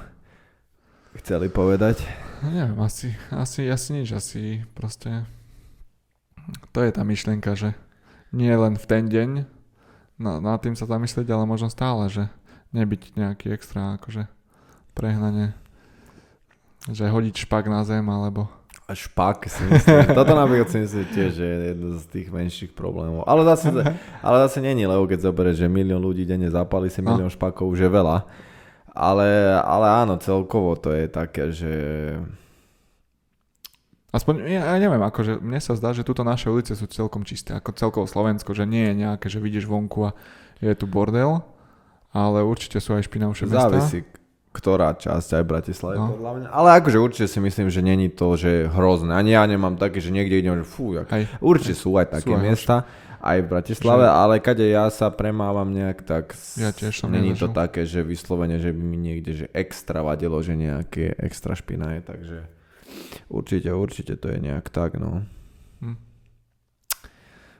chceli povedať. Neviem, asi, asi, asi nič, asi proste to je tá myšlienka, že nie len v ten deň na, na tým sa zamyslieť, ale možno stále, že nebyť nejaký extra akože prehnanie, že hodiť špak na zem alebo a špak si myslím. Toto napríklad si myslím tiež, že je jedno z tých menších problémov. Ale zase, ale zase není, lebo keď zoberieš, že milión ľudí denne zapali si no. milión no. špakov, už je veľa. Ale, ale áno, celkovo to je také, že... Aspoň, ja, ja neviem, akože mne sa zdá, že tuto naše ulice sú celkom čisté, ako celkovo Slovensko, že nie je nejaké, že vidíš vonku a je tu bordel, ale určite sú aj špinavšie mesta. Závisí, ktorá časť aj Bratislava no. podľa mňa. Ale akože určite si myslím, že není to, že hrozné. Ani ja nemám také, že niekde idem, že fú, jak... aj, určite aj, sú aj také sú miesta. Aj, aj v Bratislave, že... ale kade ja sa premávam nejak, tak ja tiež som není to také, že vyslovene, že by mi niekde, že extra vadilo, že nejaké extra špina je, takže určite, určite to je nejak tak, no. Hm.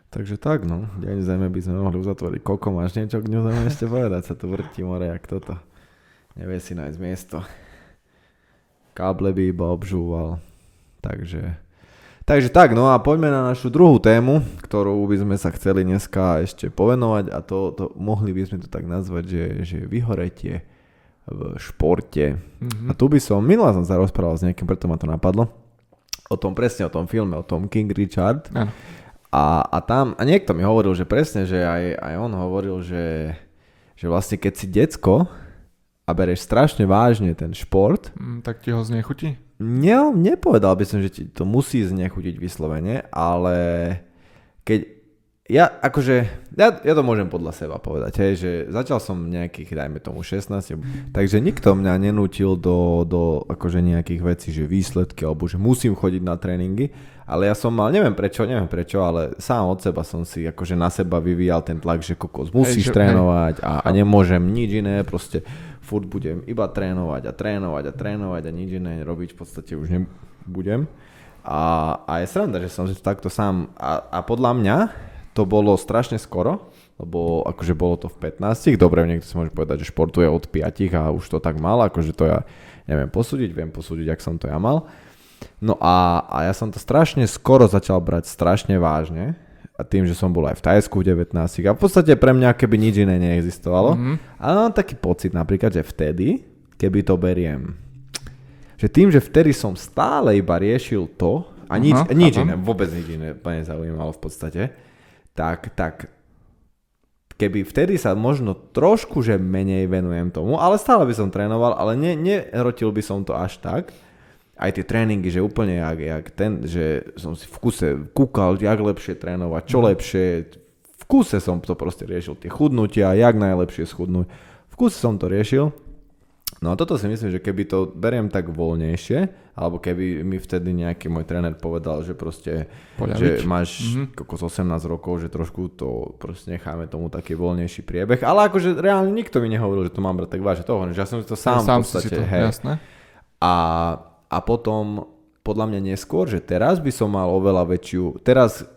Takže tak, no. Deň zeme by sme mohli uzatvoriť. Koľko máš niečo k dňu zeme ešte povedať? Sa tu vrtí more, jak toto nevie si nájsť miesto. Káble by iba obžúval. Takže, takže tak, no a poďme na našu druhú tému, ktorú by sme sa chceli dneska ešte povenovať a to, to mohli by sme to tak nazvať, že, že vyhoretie v športe. Mm-hmm. A tu by som, minulá som sa rozprával s niekým, preto ma to napadlo, o tom presne, o tom filme, o tom King Richard. Ano. A, a tam, a niekto mi hovoril, že presne, že aj, aj on hovoril, že, že vlastne keď si decko, a bereš strašne vážne ten šport, mm, tak ti ho znechutí? Ne, nepovedal by som, že ti to musí znechutiť vyslovene, ale keď ja akože, ja, ja to môžem podľa seba povedať, hej, že začal som nejakých, dajme tomu 16, takže nikto mňa nenútil do, do akože nejakých vecí, že výsledky, alebo že musím chodiť na tréningy, ale ja som mal, neviem prečo, neviem prečo, ale sám od seba som si akože na seba vyvíjal ten tlak, že kokos musíš hej, že, trénovať hej. a, a nemôžem nič iné, proste furt budem iba trénovať a trénovať a trénovať a nič iné robiť v podstate už nebudem. A, a je sranda, že som si to takto sám, a, a podľa mňa to bolo strašne skoro, lebo akože bolo to v 15, dobre, niekto si môže povedať, že športuje od 5 a už to tak mal, akože to ja neviem posúdiť, viem posúdiť, ak som to ja mal. No a, a ja som to strašne skoro začal brať strašne vážne a tým, že som bol aj v Tajsku v 19 a v podstate pre mňa keby nič iné neexistovalo. Mm-hmm. A mám taký pocit napríklad, že vtedy, keby to beriem, že tým, že vtedy som stále iba riešil to a nič, aha, nič iné, vôbec nič iné ma nezaujímalo v podstate, tak, tak keby vtedy sa možno trošku, že menej venujem tomu, ale stále by som trénoval, ale ne, nerotil by som to až tak. Aj tie tréningy, že úplne jak, jak ten, že som si v kuse kúkal, jak lepšie trénovať, čo mhm. lepšie. V kuse som to proste riešil, tie chudnutia, jak najlepšie schudnúť. V kuse som to riešil No a toto si myslím, že keby to beriem tak voľnejšie, alebo keby mi vtedy nejaký môj tréner povedal, že proste, Poľavič. že máš mm-hmm. z 18 rokov, že trošku to proste necháme tomu taký voľnejší priebeh, ale akože reálne nikto mi nehovoril, že to mám brať tak vážne toho, že ja som si to sám, ja, sám v podstate, si to, hej. Jasné. A, a potom podľa mňa neskôr, že teraz by som mal oveľa väčšiu, teraz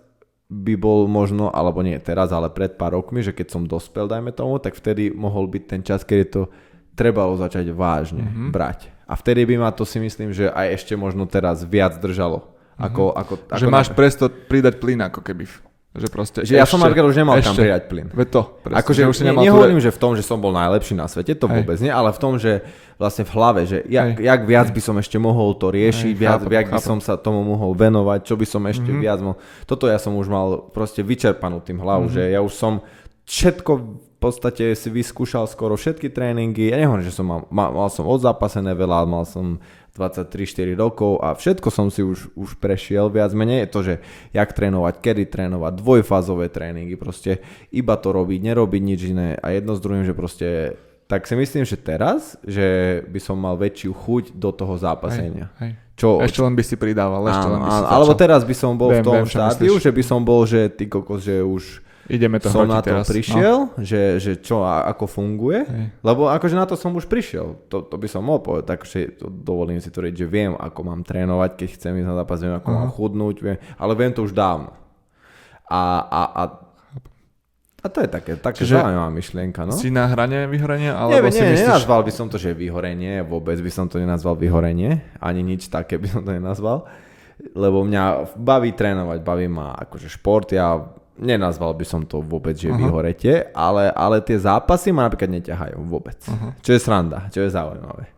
by bol možno, alebo nie teraz, ale pred pár rokmi, že keď som dospel, dajme tomu, tak vtedy mohol byť ten čas, keď je to trebalo začať vážne mm-hmm. brať. A vtedy by ma to si myslím, že aj ešte možno teraz viac držalo. Ako, mm-hmm. ako, ako že máš presto pridať plyn ako keby. Že proste že ja som napríklad už nemal ešte, kam pridať plyn. Veď to. akože už ne, nehovorím, že v tom, že som bol najlepší na svete, to Hej. vôbec nie, ale v tom, že vlastne v hlave, že jak, jak viac by som ešte mohol to riešiť, Hej, viac, chápem, jak chápem. by som sa tomu mohol venovať, čo by som ešte mm-hmm. viac mohol. Toto ja som už mal proste vyčerpanú tým hlavu, mm-hmm. že ja už som všetko podstate si vyskúšal skoro všetky tréningy. Ja nehovorím, že som mal, mal, mal som odzápasené veľa, mal som 23-4 rokov a všetko som si už, už prešiel viac menej. Je to, že jak trénovať, kedy trénovať, dvojfázové tréningy, proste iba to robiť, nerobiť nič iné a jedno s druhým, že proste tak si myslím, že teraz, že by som mal väčšiu chuť do toho zápasenia. Hej, hej. Čo, ešte len by si pridával, ešte áno, len by si Alebo teraz by som bol viem, v tom viem, štádiu, že by som bol, že ty kokos, že už Ideme to som na to teraz. prišiel, no. že, že čo a ako funguje, Hej. lebo akože na to som už prišiel, to, to by som mohol povedať, takže dovolím si to že viem, ako mám trénovať, keď chcem ísť na zápas, viem, ako uh-huh. mám chudnúť, viem, ale viem to už dávno. A, a, a A to je také, také Čiže zaujímavá myšlienka, no? Si na hrane vyhorenia? Nie, Alebo nie, si myslíš... nenazval by som to, že vyhorenie, vôbec by som to nenazval vyhorenie, ani nič také by som to nenazval, lebo mňa baví trénovať, baví ma akože šport, ja nenazval by som to vôbec, že Aha. vyhorete, ale, ale tie zápasy ma napríklad neťahajú vôbec. Aha. Čo je sranda, čo je zaujímavé.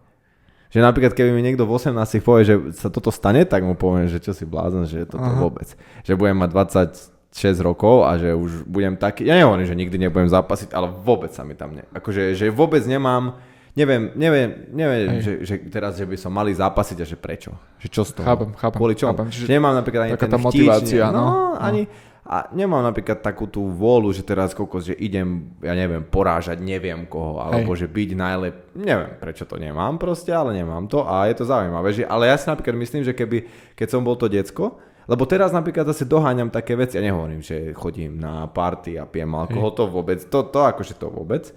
Že napríklad, keby mi niekto v 18 povie, že sa toto stane, tak mu poviem, že čo si blázon, že toto Aha. vôbec. Že budem mať 26 rokov a že už budem taký, ja nehovorím, že nikdy nebudem zápasiť, ale vôbec sa mi tam ne... Akože, že vôbec nemám, neviem, neviem, neviem, Hej. že, že, teraz, že by som mali zápasiť a že prečo. Že čo z toho? Chápem, chápem, Kvôli čomu? chápem. Čiže Že nemám napríklad ani taká tá motivácia, no. no, No. ani, a nemám napríklad takú tú vôľu, že teraz kokos, že idem, ja neviem, porážať neviem koho, alebo že byť najlep... Neviem, prečo to nemám proste, ale nemám to a je to zaujímavé. Že, ale ja si napríklad myslím, že keby, keď som bol to decko, lebo teraz napríklad zase doháňam také veci, ja nehovorím, že chodím na party a pijem alkohol, to vôbec, to, to akože to vôbec,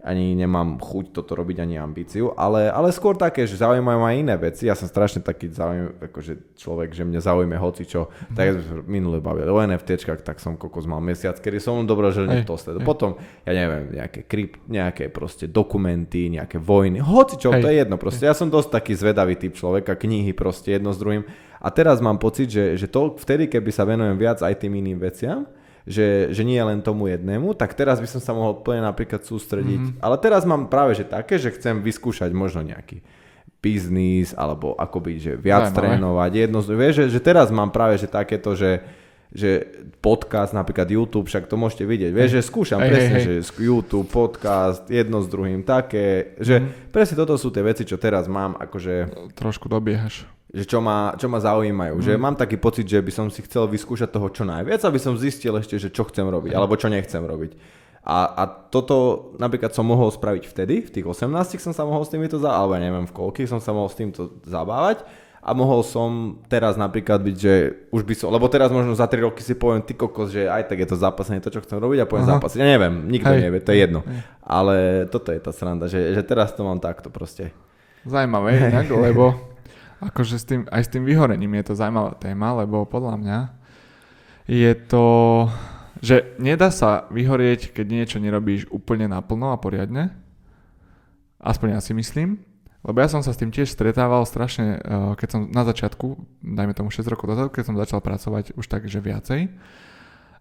ani nemám chuť toto robiť, ani ambíciu, ale, ale skôr také, že zaujímajú ma aj iné veci. Ja som strašne taký zaujím, akože človek, že mňa zaujíme hoci čo. Mm-hmm. Tak minule bavili o NFTčkách, tak som kokos mal mesiac, kedy som dobro žil Hej, to sled. hej. Potom, ja neviem, nejaké krypt, nejaké proste dokumenty, nejaké vojny, hoci čo, to je jedno. Proste ja som dosť taký zvedavý typ človeka, knihy proste jedno s druhým. A teraz mám pocit, že, že to vtedy, keby sa venujem viac aj tým iným veciam, že, že nie len tomu jednému, tak teraz by som sa mohol plne napríklad sústrediť. Mm-hmm. Ale teraz mám práve že také, že chcem vyskúšať možno nejaký biznis, alebo akoby, že viac Zaujímavé. trénovať. Jedno, vieš, že, že teraz mám práve že takéto, že že podcast, napríklad YouTube, však to môžete vidieť. Vieš, že skúšam Hej, presne, hej, že sk- YouTube, podcast, jedno s druhým také, že Mhm. presne toto sú tie veci, čo teraz mám, akože Trošku dobiehaš. Že čo ma, čo ma zaujímajú. Mm. Že mám taký pocit, že by som si chcel vyskúšať toho čo najviac, aby som zistil ešte, že čo chcem robiť, alebo čo nechcem robiť. A, a toto napríklad som mohol spraviť vtedy, v tých 18 som sa mohol s týmto, za, alebo neviem v koľkých som sa mohol s týmto zabávať a mohol som teraz napríklad byť, že už by som, lebo teraz možno za 3 roky si poviem, ty kokos, že aj tak je to zápasenie to, čo chcem robiť a poviem Aha. zápasiť. Ja neviem, nikto Hej. nevie, to je jedno. Hej. Ale toto je tá sranda, že, že teraz to mám takto proste. Zajímavé inak, lebo akože s tým, aj s tým vyhorením je to zaujímavá téma, lebo podľa mňa je to, že nedá sa vyhorieť, keď niečo nerobíš úplne naplno a poriadne. Aspoň ja si myslím. Lebo ja som sa s tým tiež stretával strašne, eh, keď som na začiatku, dajme tomu 6 rokov dozadu, keď som začal pracovať už tak, že viacej.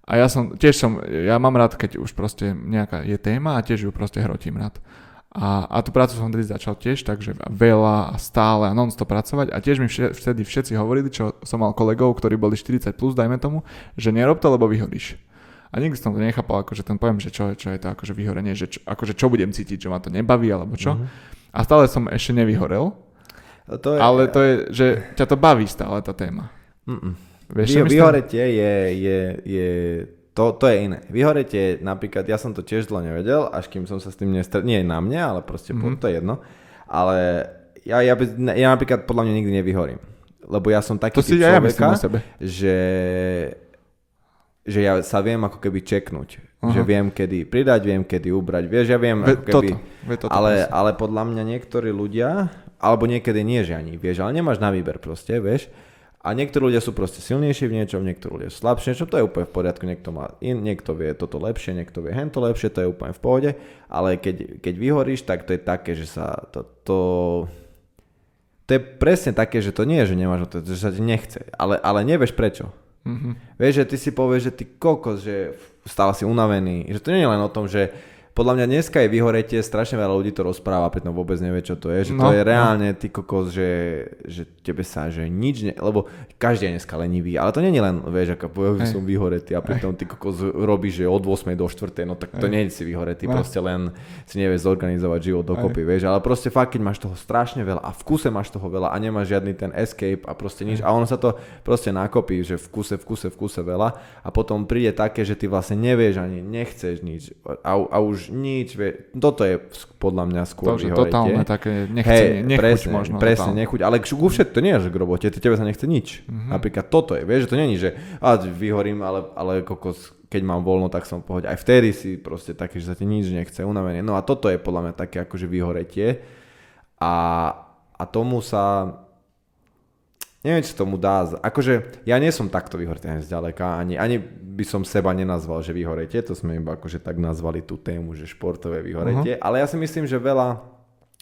A ja som, tiež som, ja mám rád, keď už proste nejaká je téma a tiež ju proste hrotím rád. A, a tú prácu som vtedy začal tiež, takže veľa a stále a non-stop pracovať. A tiež mi vše- vtedy všetci hovorili, čo som mal kolegov, ktorí boli 40 plus, dajme tomu, že nerob to, lebo vyhoríš. A nikdy som to nechápal, akože ten pojem, že čo, čo je to akože vyhorenie, že čo, akože čo budem cítiť, že ma to nebaví alebo čo. Mhm. A stále som ešte nevyhorel, To je, ale to je, že ťa to baví stále tá téma. Mm-mm. Vieš, Vy, vyhoretie je, je, je to, to je iné. Vyhoretie napríklad, ja som to tiež dlho nevedel, až kým som sa s tým nestretol, nie na mne, ale proste Mhm. mm-hmm. to je jedno. Ale ja, ja, by, ja napríklad podľa mňa nikdy nevyhorím. Lebo ja som taký To si aj ja myslím človeka, o sebe. že, že ja sa viem ako keby čeknúť. Aha. Že viem kedy pridať, viem kedy ubrať. Vieš, ja viem Ve, ako keby... toto, ve, toto ale, ale podľa mňa niektorí ľudia, alebo niekedy nie, že ani, vieš, ale nemáš na výber proste, vieš. A niektorí ľudia sú proste silnejší v niečom, niektorí ľudia sú slabší, čo to je úplne v poriadku, niekto, má in, niekto vie toto lepšie, niekto vie hento lepšie, to je úplne v pohode, ale keď, keď vyhoríš, tak to je také, že sa to, to, to je presne také, že to nie je, že nemáš, to, že sa ti nechce, ale, ale nevieš prečo. Mhm. Vieš, že ty si povieš, že ty kokos, že stále si unavený. Že to nie je len o tom, že podľa mňa dneska je vyhoretie, strašne veľa ľudí to rozpráva, pritom vôbec nevie, čo to je. Že No, to je no. reálne, ty kokos, že, že tebe sa, že nič, ne, lebo každý je dneska lenivý, ale to nie je len, vieš, ako Hej. som vyhoretý a pritom ty kokos robíš, že od 8 do 4, no tak to Hej. nie je si vyhoretý, No. proste len si nevieš zorganizovať život dokopy, vieš, ale proste fakt, keď máš toho strašne veľa a v kuse máš toho veľa a nemáš žiadny ten escape a proste nič a ono sa to proste nakopí, že v kuse, v kuse, v kuse veľa a potom príde také, že ty vlastne nevieš ani, nechceš nič a, a už nič, vie, toto je podľa mňa skôr To, že vyhoretie. totálne také nechcenie, nechuť presne, možno. presne, totálne. nechuť, ale ku všetko, to nie je že k robote, tebe sa nechce nič. Mhm. Mm-hmm. Napríklad toto je, vieš, že to není, že a vyhorím, ale, ale kokos, keď mám voľno, tak som pohode. Aj vtedy si proste také, že sa ti nič nechce, unavený. No a toto je podľa mňa také akože vyhoretie a, a tomu sa neviem, či tomu dá, akože ja nie som takto vyhoretý ani zďaleka, ani, ani by som seba nenazval, že vyhorete, to sme iba akože tak nazvali tú tému, že športové vyhorete, uh-huh. ale ja si myslím, že veľa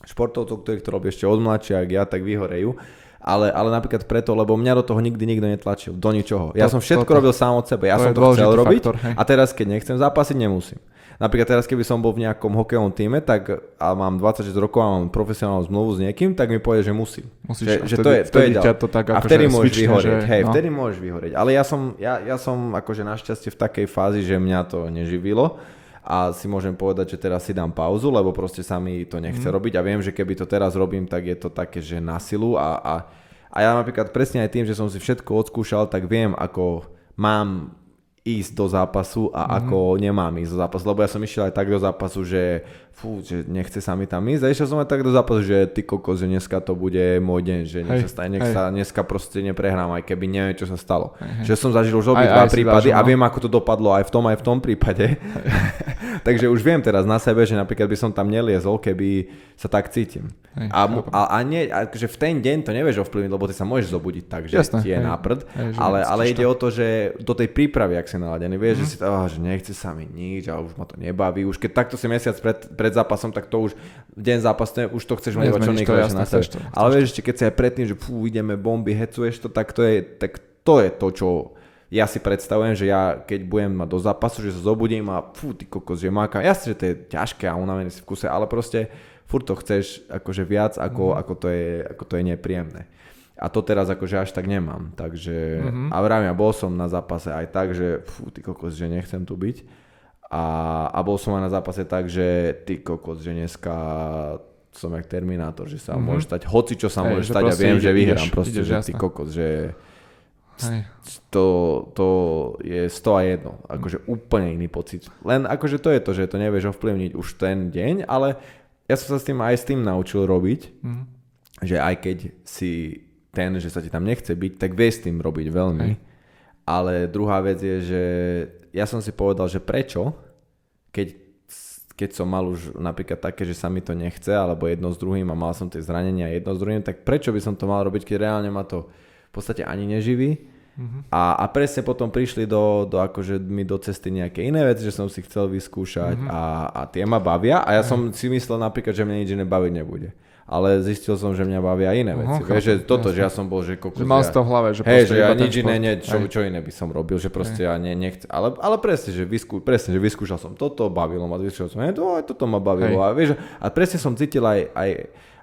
športovcov, ktorí to robia ešte od mladšia, ak ja, tak vyhorejú ale, ale napríklad preto, lebo mňa do toho nikdy nikto netlačil, do ničoho. Ja to, som všetko to, to, robil sám od seba, ja som to chcel robiť faktor, a teraz keď nechcem zápasiť, nemusím. Napríklad teraz, keby som bol v nejakom hokejovom týme tak, a mám 26 rokov a mám profesionálnu zmluvu s niekým, tak mi povie, že musím. Musíš, že, že to je, to je to tak a vtedy môžeš vyhorieť. Že, hej, no. vtedy môžeš vyhorieť. Ale ja som, ja, ja som akože našťastie v takej fázi, že mňa to neživilo a si môžem povedať, že teraz si dám pauzu, lebo proste sa mi to nechce mm. robiť a viem, že keby to teraz robím, tak je to také, že na silu a, a, a ja napríklad presne aj tým, že som si všetko odskúšal, tak viem, ako mám ísť do zápasu a mm-hmm. ako nemám ísť do zápasu, lebo ja som išiel aj tak do zápasu, že fú, že nechce sa mi tam ísť a išiel som aj tak do zápasu, že ty kokos, že dneska to bude môj deň, že nech, sa, stane, nech sa dneska proste neprehrám, aj keby neviem, čo sa stalo. Hej, Že som zažil už obidva prípady a no. viem, ako to dopadlo aj v tom, aj v tom prípade. Takže už viem teraz na sebe, že napríklad by som tam neliezol, keby sa tak cítim. Hej, a, a, a, nie, a že v ten deň to nevieš ovplyvniť, lebo ty sa môžeš zobudiť tak, že Jasne, ti je náprd, ale, ale ide to. o to, že do tej prípravy, ak si naladený, vieš, mm. že, mhm. si, oh, že nechce sa mi nič a už ma to nebaví. Už keď takto si mesiac pred, pred zápasom, tak to už deň zápasu, už to chceš mať čo nejkrajšie na sebe. Ale vieš, ešte keď si aj predtým, že fú, ideme bomby, hecuješ to, tak to je, tak to, je to, čo ja si predstavujem, že ja keď budem mať do zápasu, že sa zobudím a fú, ty kokos, že máka. Jasne, že to je ťažké a unavený si v kuse, ale proste furt to chceš akože viac, ako, mm. ako, to, je, ako to je nepríjemné. A to teraz akože až tak nemám. Takže, mm-hmm. a vravím, bol som na zápase aj tak, že fú, ty kokos, že nechcem tu byť. A, a bol som aj na zápase tak, že ty kokos, že dneska som jak Terminátor, že sa mm-hmm. môže stať, hoci čo sa môže stať a viem, že vyhrám proste, ideš, že ty kokos, že to, to je 100 a jedno. Akože úplne iný pocit. Len akože to je to, že to nevieš ovplyvniť už ten deň, ale ja som sa s tým aj s tým naučil robiť, mm. že aj keď si ten, že sa ti tam nechce byť, tak vieš s tým robiť veľmi. Hej. Ale druhá vec je, že ja som si povedal, že prečo, keď, keď som mal už napríklad také, že sa mi to nechce, alebo jedno s druhým a mal som tie zranenia jedno s druhým, tak prečo by som to mal robiť, keď reálne ma to v podstate ani neživí Mm-hmm. A, a presne potom prišli do, do akože mi do cesty nejaké iné veci, že som si chcel vyskúšať mm-hmm. a, a tie ma bavia a ja mm-hmm. som si myslel napríklad, že mňa nič iné baviť nebude. Ale zistil som, že mňa bavia iné veci. Uh-huh, Vieš, že toto, že ja som bol, že kokos. Že mal si to v hlave, že hej, že ja nič iné, ne, čo, čo iné by som robil, že proste hej. ja ne, nechcem. Ale, ale presne, že vyskú, presne, že vyskúšal som toto, bavilo ma, vyskúšal som, hej, to, toto ma bavilo. Hej. A, vieš, a presne som cítil aj, aj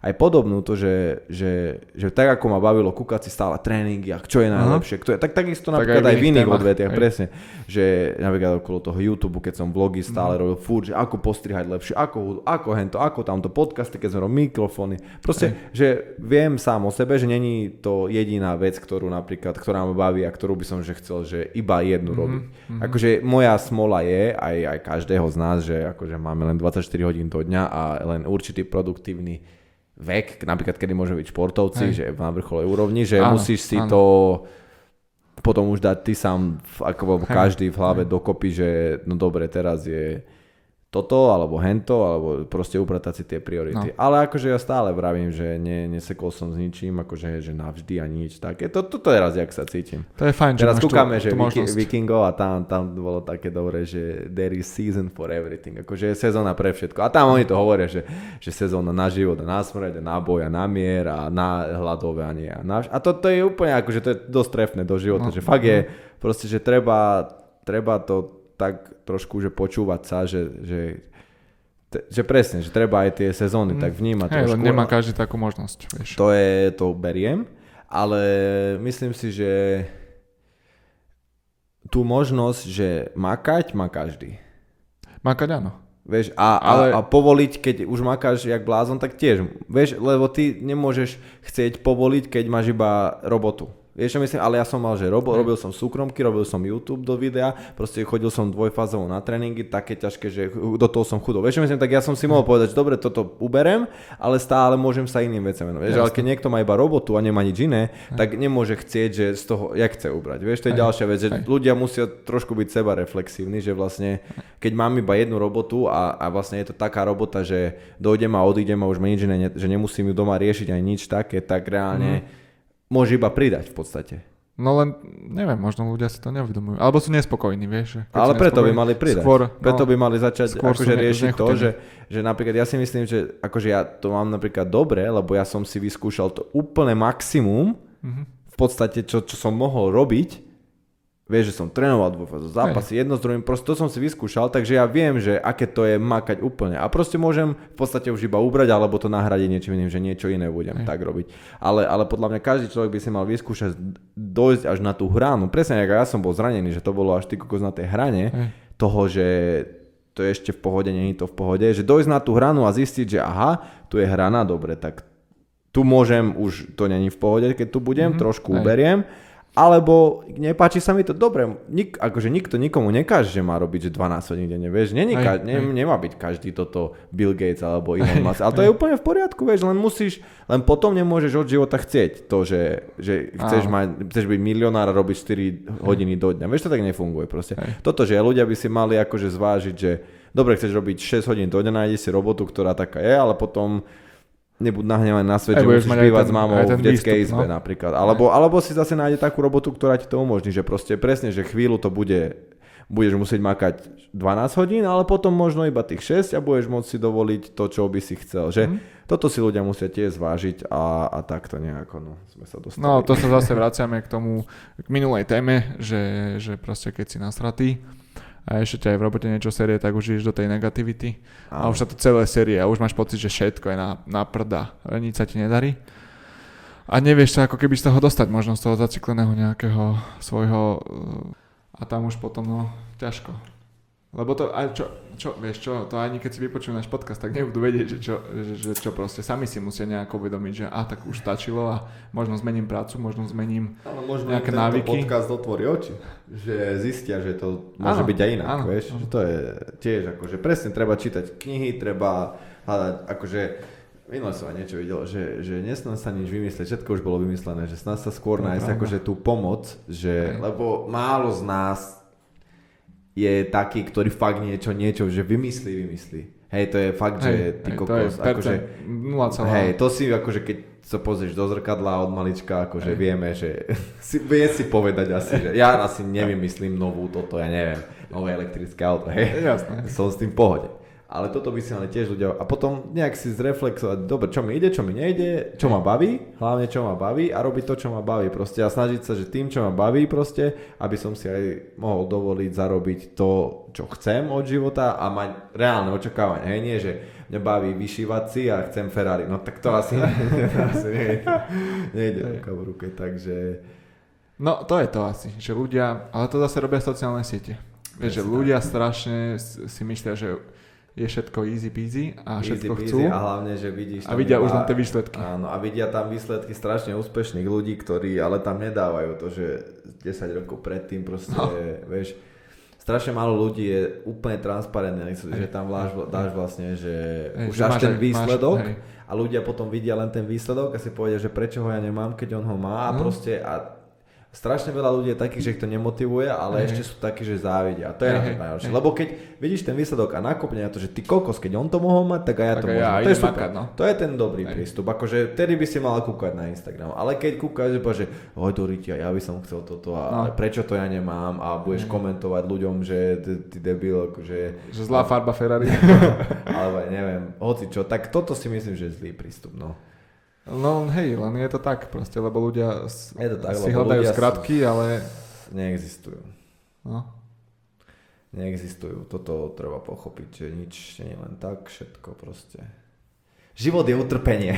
aj podobnú to, že, že, že tak ako ma bavilo kúkať si stále tréningy a čo je najlepšie, kto je, tak takisto tak napríklad aj, v iných odvetiach, presne, že napríklad okolo toho YouTube, keď som vlogy stále mm. robil furt, že ako postrihať lepšie, ako, ako hento, ako tamto podcasty, keď som robil mikrofóny, proste, aj. že viem sám o sebe, že není to jediná vec, ktorú napríklad, ktorá ma baví a ktorú by som že chcel, že iba jednu mm-hmm. robiť. Mm-hmm. Akože moja smola je, aj, aj každého z nás, že akože máme len 24 hodín do dňa a len určitý produktívny vek, napríklad kedy môže byť športovci, Hej. že na vrchole úrovni, že áno, musíš si áno. to potom už dať ty sám, ako každý v hlave Hej. dokopy, že no dobre, teraz je toto, alebo hento, alebo proste upratať si tie priority. No. Ale akože ja stále vravím, že ne, nesekol som s ničím, akože že navždy a nič také. To, toto je raz, jak sa cítim. To je fajn, Teraz kúkame, že Viki, Vikingov a tam, tam bolo také dobré, že there is season for everything. Akože je sezóna pre všetko. A tam oni to hovoria, že, že sezóna na život a na smrť, na boj a na mier a na hľadovanie. A, na, a to, to je úplne akože to je dosť trefné do života. No. Že fakt je proste, že treba, treba to tak trošku, že počúvať sa, že, že, že presne, že treba aj tie sezóny mm. tak vnímať hey, trošku. nemá každý takú možnosť, vieš. To je, to beriem, ale myslím si, že tú možnosť, že makať, má každý. Makať áno. Vieš, a, ale... a, a povoliť, keď už makáš jak blázon, tak tiež. Vieš, lebo ty nemôžeš chcieť povoliť, keď máš iba robotu. Vieš čo myslím, ale ja som mal, že robil, robil som súkromky, robil som YouTube do videa, proste chodil som dvojfázovo na tréningy, také ťažké, že do toho som chudol. Vieš čo myslím, tak ja som si mohol povedať, že dobre, toto uberem, ale stále môžem sa iným vecem venovať. Vieš, ale keď niekto má iba robotu a nemá nič iné, tak nemôže chcieť, že z toho, jak chce ubrať. Vieš, to je ďalšia vec, že ľudia musia trošku byť seba reflexívni, že vlastne, keď mám iba jednu robotu a, a vlastne je to taká robota, že dojdem a odídem a už ma nič iné, že nemusím ju doma riešiť ani nič také, tak reálne mm môže iba pridať v podstate. No len, neviem, možno ľudia si to neuvedomujú. Alebo sú nespokojní, vieš. keď Ale preto by mali pridať. Skôr, preto no, by mali začať skôr akože riešiť to, že, že napríklad ja si myslím, že akože ja to mám napríklad dobre, lebo ja som si vyskúšal to úplne maximum, Mhm. v podstate, čo, čo som mohol robiť, vieš, že som trénoval dvojfázové zápasy, jedno s druhým, proste to som si vyskúšal, takže ja viem, že aké to je makať úplne. A proste môžem v podstate už iba ubrať, alebo to nahradiť niečím iným, že niečo iné budem Hej. tak robiť. Ale, ale podľa mňa každý človek by si mal vyskúšať dojsť až na tú hranu. Presne ako ja som bol zranený, že to bolo až ty kokos na tej hrane Hej. toho, že to je ešte v pohode, nie je to v pohode, že dojsť na tú hranu a zistiť, že aha, tu je hrana, dobre, tak tu môžem, už to není v pohode, keď tu budem, Mhm, mm-hmm, trošku hej. uberiem, alebo nepáči sa mi to, dobre, nik, akože nikto nikomu nekáže, že má robiť, že 12 hodín denne, vieš, není, Hej, ka, ne, hej. nemá byť každý toto Bill Gates alebo Elon Musk, ale to je úplne v poriadku, vieš, len musíš, len potom nemôžeš od života chcieť to, že, že chceš, mať, chceš byť milionár a robiť 4 hodiny do dňa, vieš, to tak nefunguje proste. Hej. Toto, že ľudia by si mali akože zvážiť, že dobre, chceš robiť 6 hodín do dňa, nájdeš si robotu, ktorá taká je, ale potom nebuď nahnevaný na svet, Aj že budeš musíš bývať ten- s mamou v detskej výstup, izbe no. napríklad. Alebo, alebo si zase nájde takú robotu, ktorá ti to umožní, že proste presne, že chvíľu to bude, budeš musieť makať 12 hodín, ale potom možno iba tých 6 a budeš môcť si dovoliť to, čo by si chcel. Že Mhm. toto si ľudia musia tiež zvážiť a, a takto nejako, no, sme sa dostali. No, to sa zase vraciame k tomu, k minulej téme, že, že proste keď si nasratý a ešte ťa aj v robote niečo série, tak už ideš do tej negativity a už sa to celé série a už máš pocit, že všetko je na, na prda, nič sa ti nedarí. A nevieš sa ako keby z toho dostať, možno z toho zacikleného nejakého svojho uh, a tam už potom no ťažko. Lebo to aj čo, čo, vieš čo, to ani keď si vypočujú náš podcast, tak nebudú vedieť, že čo, že, že čo proste, sami si musia nejako uvedomiť, že a tak už stačilo a možno zmením prácu, možno zmením Áno, možno nejaké návyky. podcast otvorí oči. Že zistia, že to môže Áno, byť aj inak, áno, vieš. áno. Že to je tiež akože presne treba čítať knihy, treba hľadať akože Minule som aj niečo videl, že, že nesnad sa nič vymyslieť, všetko už bolo vymyslené, že snad sa skôr nájsť akože tú pomoc, že, lebo málo z nás je taký, ktorý fakt niečo, niečo, že vymyslí, vymyslí. Hej, to je fakt, že ty hej, kokos, to je akože, percent, 0, Hej, to si akože keď sa pozrieš do zrkadla od malička, akože Hej. vieme, že si, vie si povedať asi, že ja asi nevymyslím novú toto, ja neviem, nové elektrické auto, hej. Jasné. Som s tým v pohode. Ale toto by si mali tiež ľudia, a potom nejak si zreflexovať, dobre, čo mi ide, čo mi nejde, čo ma baví, hlavne čo ma baví a robiť to, čo ma baví proste a snažiť sa, že tým, čo ma baví proste, aby som si aj mohol dovoliť zarobiť to, čo chcem od života a mať reálne očakávania, hej, nie, že mňa baví vyšívať si a chcem Ferrari, no tak to asi, asi nejde, nejde ruka v ruke, takže No to je to asi, že ľudia, ale to zase robia sociálne siete. Vieš, že ľudia strašne si myslia, že je všetko easy peasy a všetko easy chcú. peasy a hlavne, že vidíš A vidia iba- už len tie výsledky. Áno, a vidia tam výsledky strašne úspešných ľudí, ktorí ale tam nedávajú to, že 10 rokov predtým proste, No. vieš, strašne málo ľudí je úplne transparentné, že tam dáš, dáš vlastne, že Hej, už že dáš máš ten máš- výsledok hej. a ľudia potom vidia len ten výsledok a si povedia, že prečo ho ja nemám, keď on ho má a No. proste a strašne veľa ľudí je takých, že ich to nemotivuje, ale Hej, ešte sú takí, že závidia. A to je hej, najhoršie. hej. Lebo keď vidíš ten výsledok a nakopne na to, že ty kokos, keď on to mohol mať, tak aj ja Tak to môžem. ja to je super. makať, no. To je ten dobrý Hej. prístup. Akože vtedy by si mal kúkať na Instagram. Ale keď kúkaš, že povieš, že oj ja by som chcel toto a No. prečo to ja nemám a budeš komentovať ľuďom, že ty, debil, akože, Že zlá farba Ferrari. alebo neviem, hoci čo, tak toto si myslím, že je zlý prístup. No. No hej, len je to tak proste, lebo ľudia s- Je to tak, si lebo hľadajú ľudia sú- skratky, ale Neexistujú. no, Neexistujú. Toto treba pochopiť, že nič nie je len tak, všetko proste. Život je utrpenie.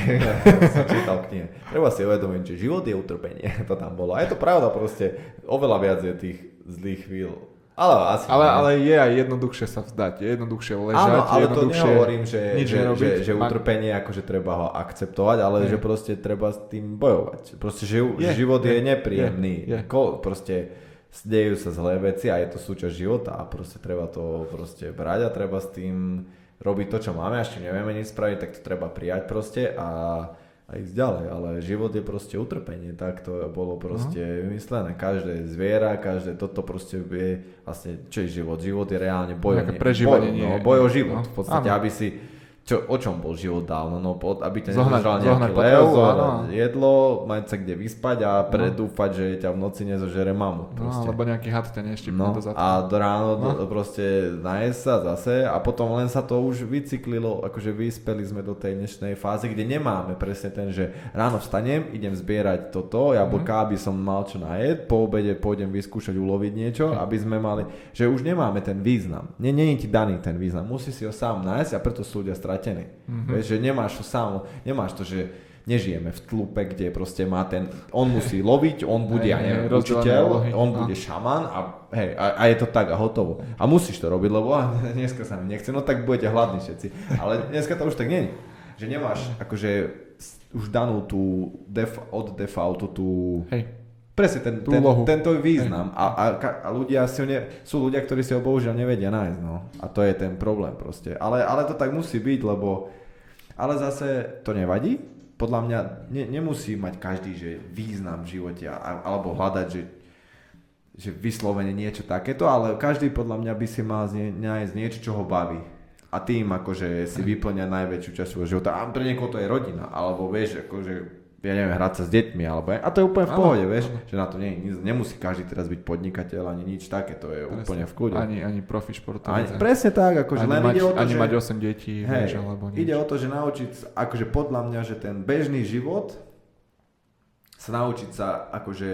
čítal knihe. Treba si uvedomiť, že život je utrpenie. To tam bolo. A je to pravda proste. Oveľa viac je tých zlých chvíľ. Ale asi ale, nie. ale je aj jednoduchšie sa vzdať, je jednoduchšie ležať, Áno, ale to nehovorím, že, nič že, nerobiť. že, že Ma- utrpenie, akože treba ho akceptovať, ale Nie. že proste treba s tým bojovať. Proste, že Je, život je, je, nepríjemný. je, je. Ko, proste dejú sa zlé veci a je to súčasť života a proste treba to proste brať a treba s tým robiť to, čo máme a ešte nevieme nič spraviť, tak to treba prijať proste a, a ísť ďalej. Ale život je proste utrpenie, tak to bolo proste vymyslené. Každé zviera, každé toto proste je vlastne, čo je život? Život je reálne boj, ne- prežívanie boj, no, boj o život. no, V podstate, áno. aby si čo, o čom bol život dávno, no pod, aby ťa nezožral nejaký lev, jedlo, mať sa kde vyspať a No. predúfať, že ťa v noci nezožere mamut. No, proste. alebo nejaký had ťa neštipne No, do a do ráno No. no. proste najesť sa zase a potom len sa to už vycyklilo, akože vyspeli sme do tej dnešnej fázy, kde nemáme presne ten, že ráno vstanem, idem zbierať toto, jablká, Mhm. aby som mal čo najed, po obede pôjdem vyskúšať uloviť niečo, aby sme mali, že už nemáme ten význam. Nie, nie je ti daný ten význam, musí si ho sám nájsť a preto sú ľudia stratení. Mhm. Vieš, že nemáš to sám, nemáš to, že nežijeme v tlupe, kde proste má ten, on musí loviť, on bude, ja neviem, učiteľ, on No. bude šaman a, hej, a, a je to tak a hotovo. A musíš to robiť, lebo a, dneska sa mi nechce, no tak budete hladní všetci. Ale dneska to už tak nie je. Že nemáš akože už danú tú def, od defaultu tú Hej, presne ten, Tú ten, tento význam a, a, a ľudia si ho ne, sú ľudia, ktorí si ho bohužiaľ nevedia nájsť, no. A to je ten problém proste. Ale, ale to tak musí byť, lebo ale zase to nevadí. Podľa mňa ne, nemusí mať každý že význam v živote a, alebo hľadať, že, že vyslovene niečo takéto, ale každý podľa mňa by si mal nájsť niečo, čo ho baví. A tým akože si vyplňa najväčšiu časť svojho života. A pre niekoho to je rodina, alebo vieš, akože ja neviem, hrať sa s deťmi, alebo a to je úplne v Áno, pohode, vieš, áno. že na to nie, nemusí každý teraz byť podnikateľ ani nič také, to je presne. úplne v kľude. Ani, ani profi športovec. Ani, presne tak, akože ani len mať, ide o to, ani že... mať 8 detí, Hej, vieš, alebo nič. ide o to, že naučiť, akože podľa mňa, že ten bežný život sa naučiť sa akože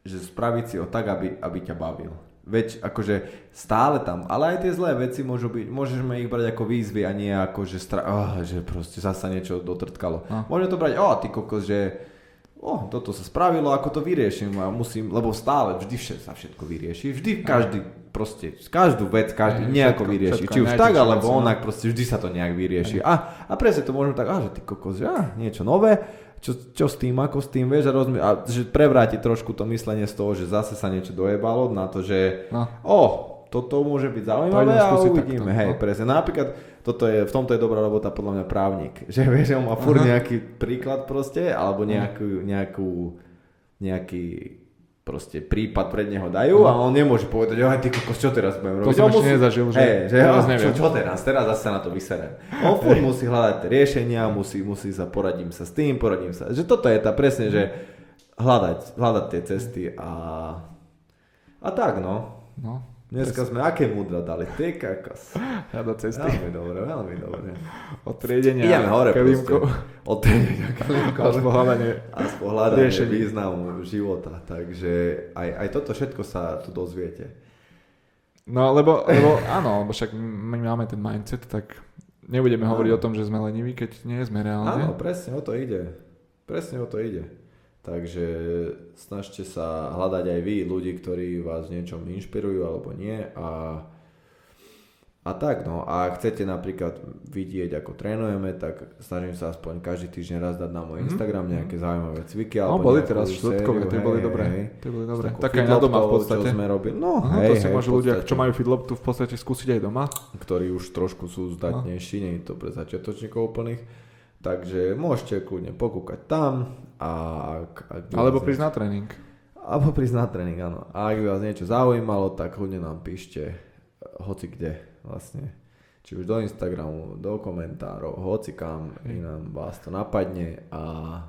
že spraviť si ho tak, aby, aby ťa bavil. Veď akože stále tam, ale aj tie zlé veci môžu byť, môžeme ich brať ako výzvy a nie ako, že, stra- oh, že proste zasa niečo dotrtkalo. No. Môžeme to brať, o, ty kokos, že o, toto sa spravilo, ako to vyriešim a musím, lebo stále vždy vše, sa všetko vyrieši, vždy každý proste, každú vec, každý Hej, nejako všetko, vyrieši, všetko, či už tak, alebo no. onak, proste vždy sa to nejak vyrieši. A, a presne to môžeme tak, a že ty kokos, že á, niečo nové, čo, čo s tým, ako s tým, vieš, a, rozmi- a že prevráti trošku to myslenie z toho, že zase sa niečo dojebalo na to, že No. o, toto môže byť zaujímavé a uvidíme, takto, hej, no. presne. Napríklad, toto je, v tomto je dobrá robota podľa mňa právnik, že vieš, on má furt nejaký príklad proste, alebo nejakú, nejakú, nejaký proste prípad pred neho dajú a on nemôže povedať, aj ty kokos, čo teraz budem robiť. som On ešte nezažil, že- hej, že teraz ja, čo, neviem. čo teraz, teraz zase na to vyserem. On furt musí hľadať riešenia, musí, musí sa, poradím sa s tým, poradím sa, že toto je tá presne, že hľadať, hľadať tie cesty a, a tak no. No, Dneska sme aké múdro dali, ty kakos. hľadať cesty. Veľmi dobre, veľmi dobre. Od triedenia Ideme hore proste. Od triedenia kelímkov. až po hľadanie. A z pohľadania riešení. významu života. Takže aj, aj toto všetko sa tu dozviete. No, lebo, lebo áno, lebo však my máme ten mindset, tak nebudeme Áno. hovoriť o tom, že sme leniví, keď nie sme reálne. Áno, presne o to ide. Presne o to ide. Takže snažte sa hľadať aj vy ľudí, ktorí vás niečom inšpirujú alebo nie a, a tak no. A chcete napríklad vidieť, ako trénujeme, tak snažím sa aspoň každý týždeň raz dať na môj Mhm. Instagram nejaké zaujímavé cviky. No, alebo boli teraz štvrtkové, tie boli dobré. hej. Tie boli dobré. S takou Tak aj na doma v podstate. Čo sme robili. No, Aha, hej, to si hej, môžu ľudia, čo majú feedloptu v podstate skúsiť aj doma. ktorí už trošku sú zdatnejší, nie je to pre začiatočníkov úplných. Takže môžete kľudne pokúkať tam a ak, ak Alebo prísť na tréning. alebo prísť na tréning, áno. A ak by vás niečo zaujímalo, tak kľudne nám píšte eh, hoci kde vlastne. Či už do Instagramu, do komentárov, hoci kam inám vás to napadne a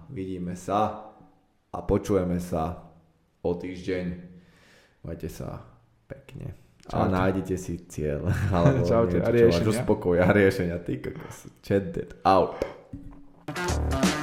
vidíme sa a počujeme sa o týždeň. Majte sa pekne. A Čaute. nájdete si cieľ. Alebo Čaute. niečo, A čo riešenia. uspokojí. A riešenia. Ty kokos. Chat that out. Música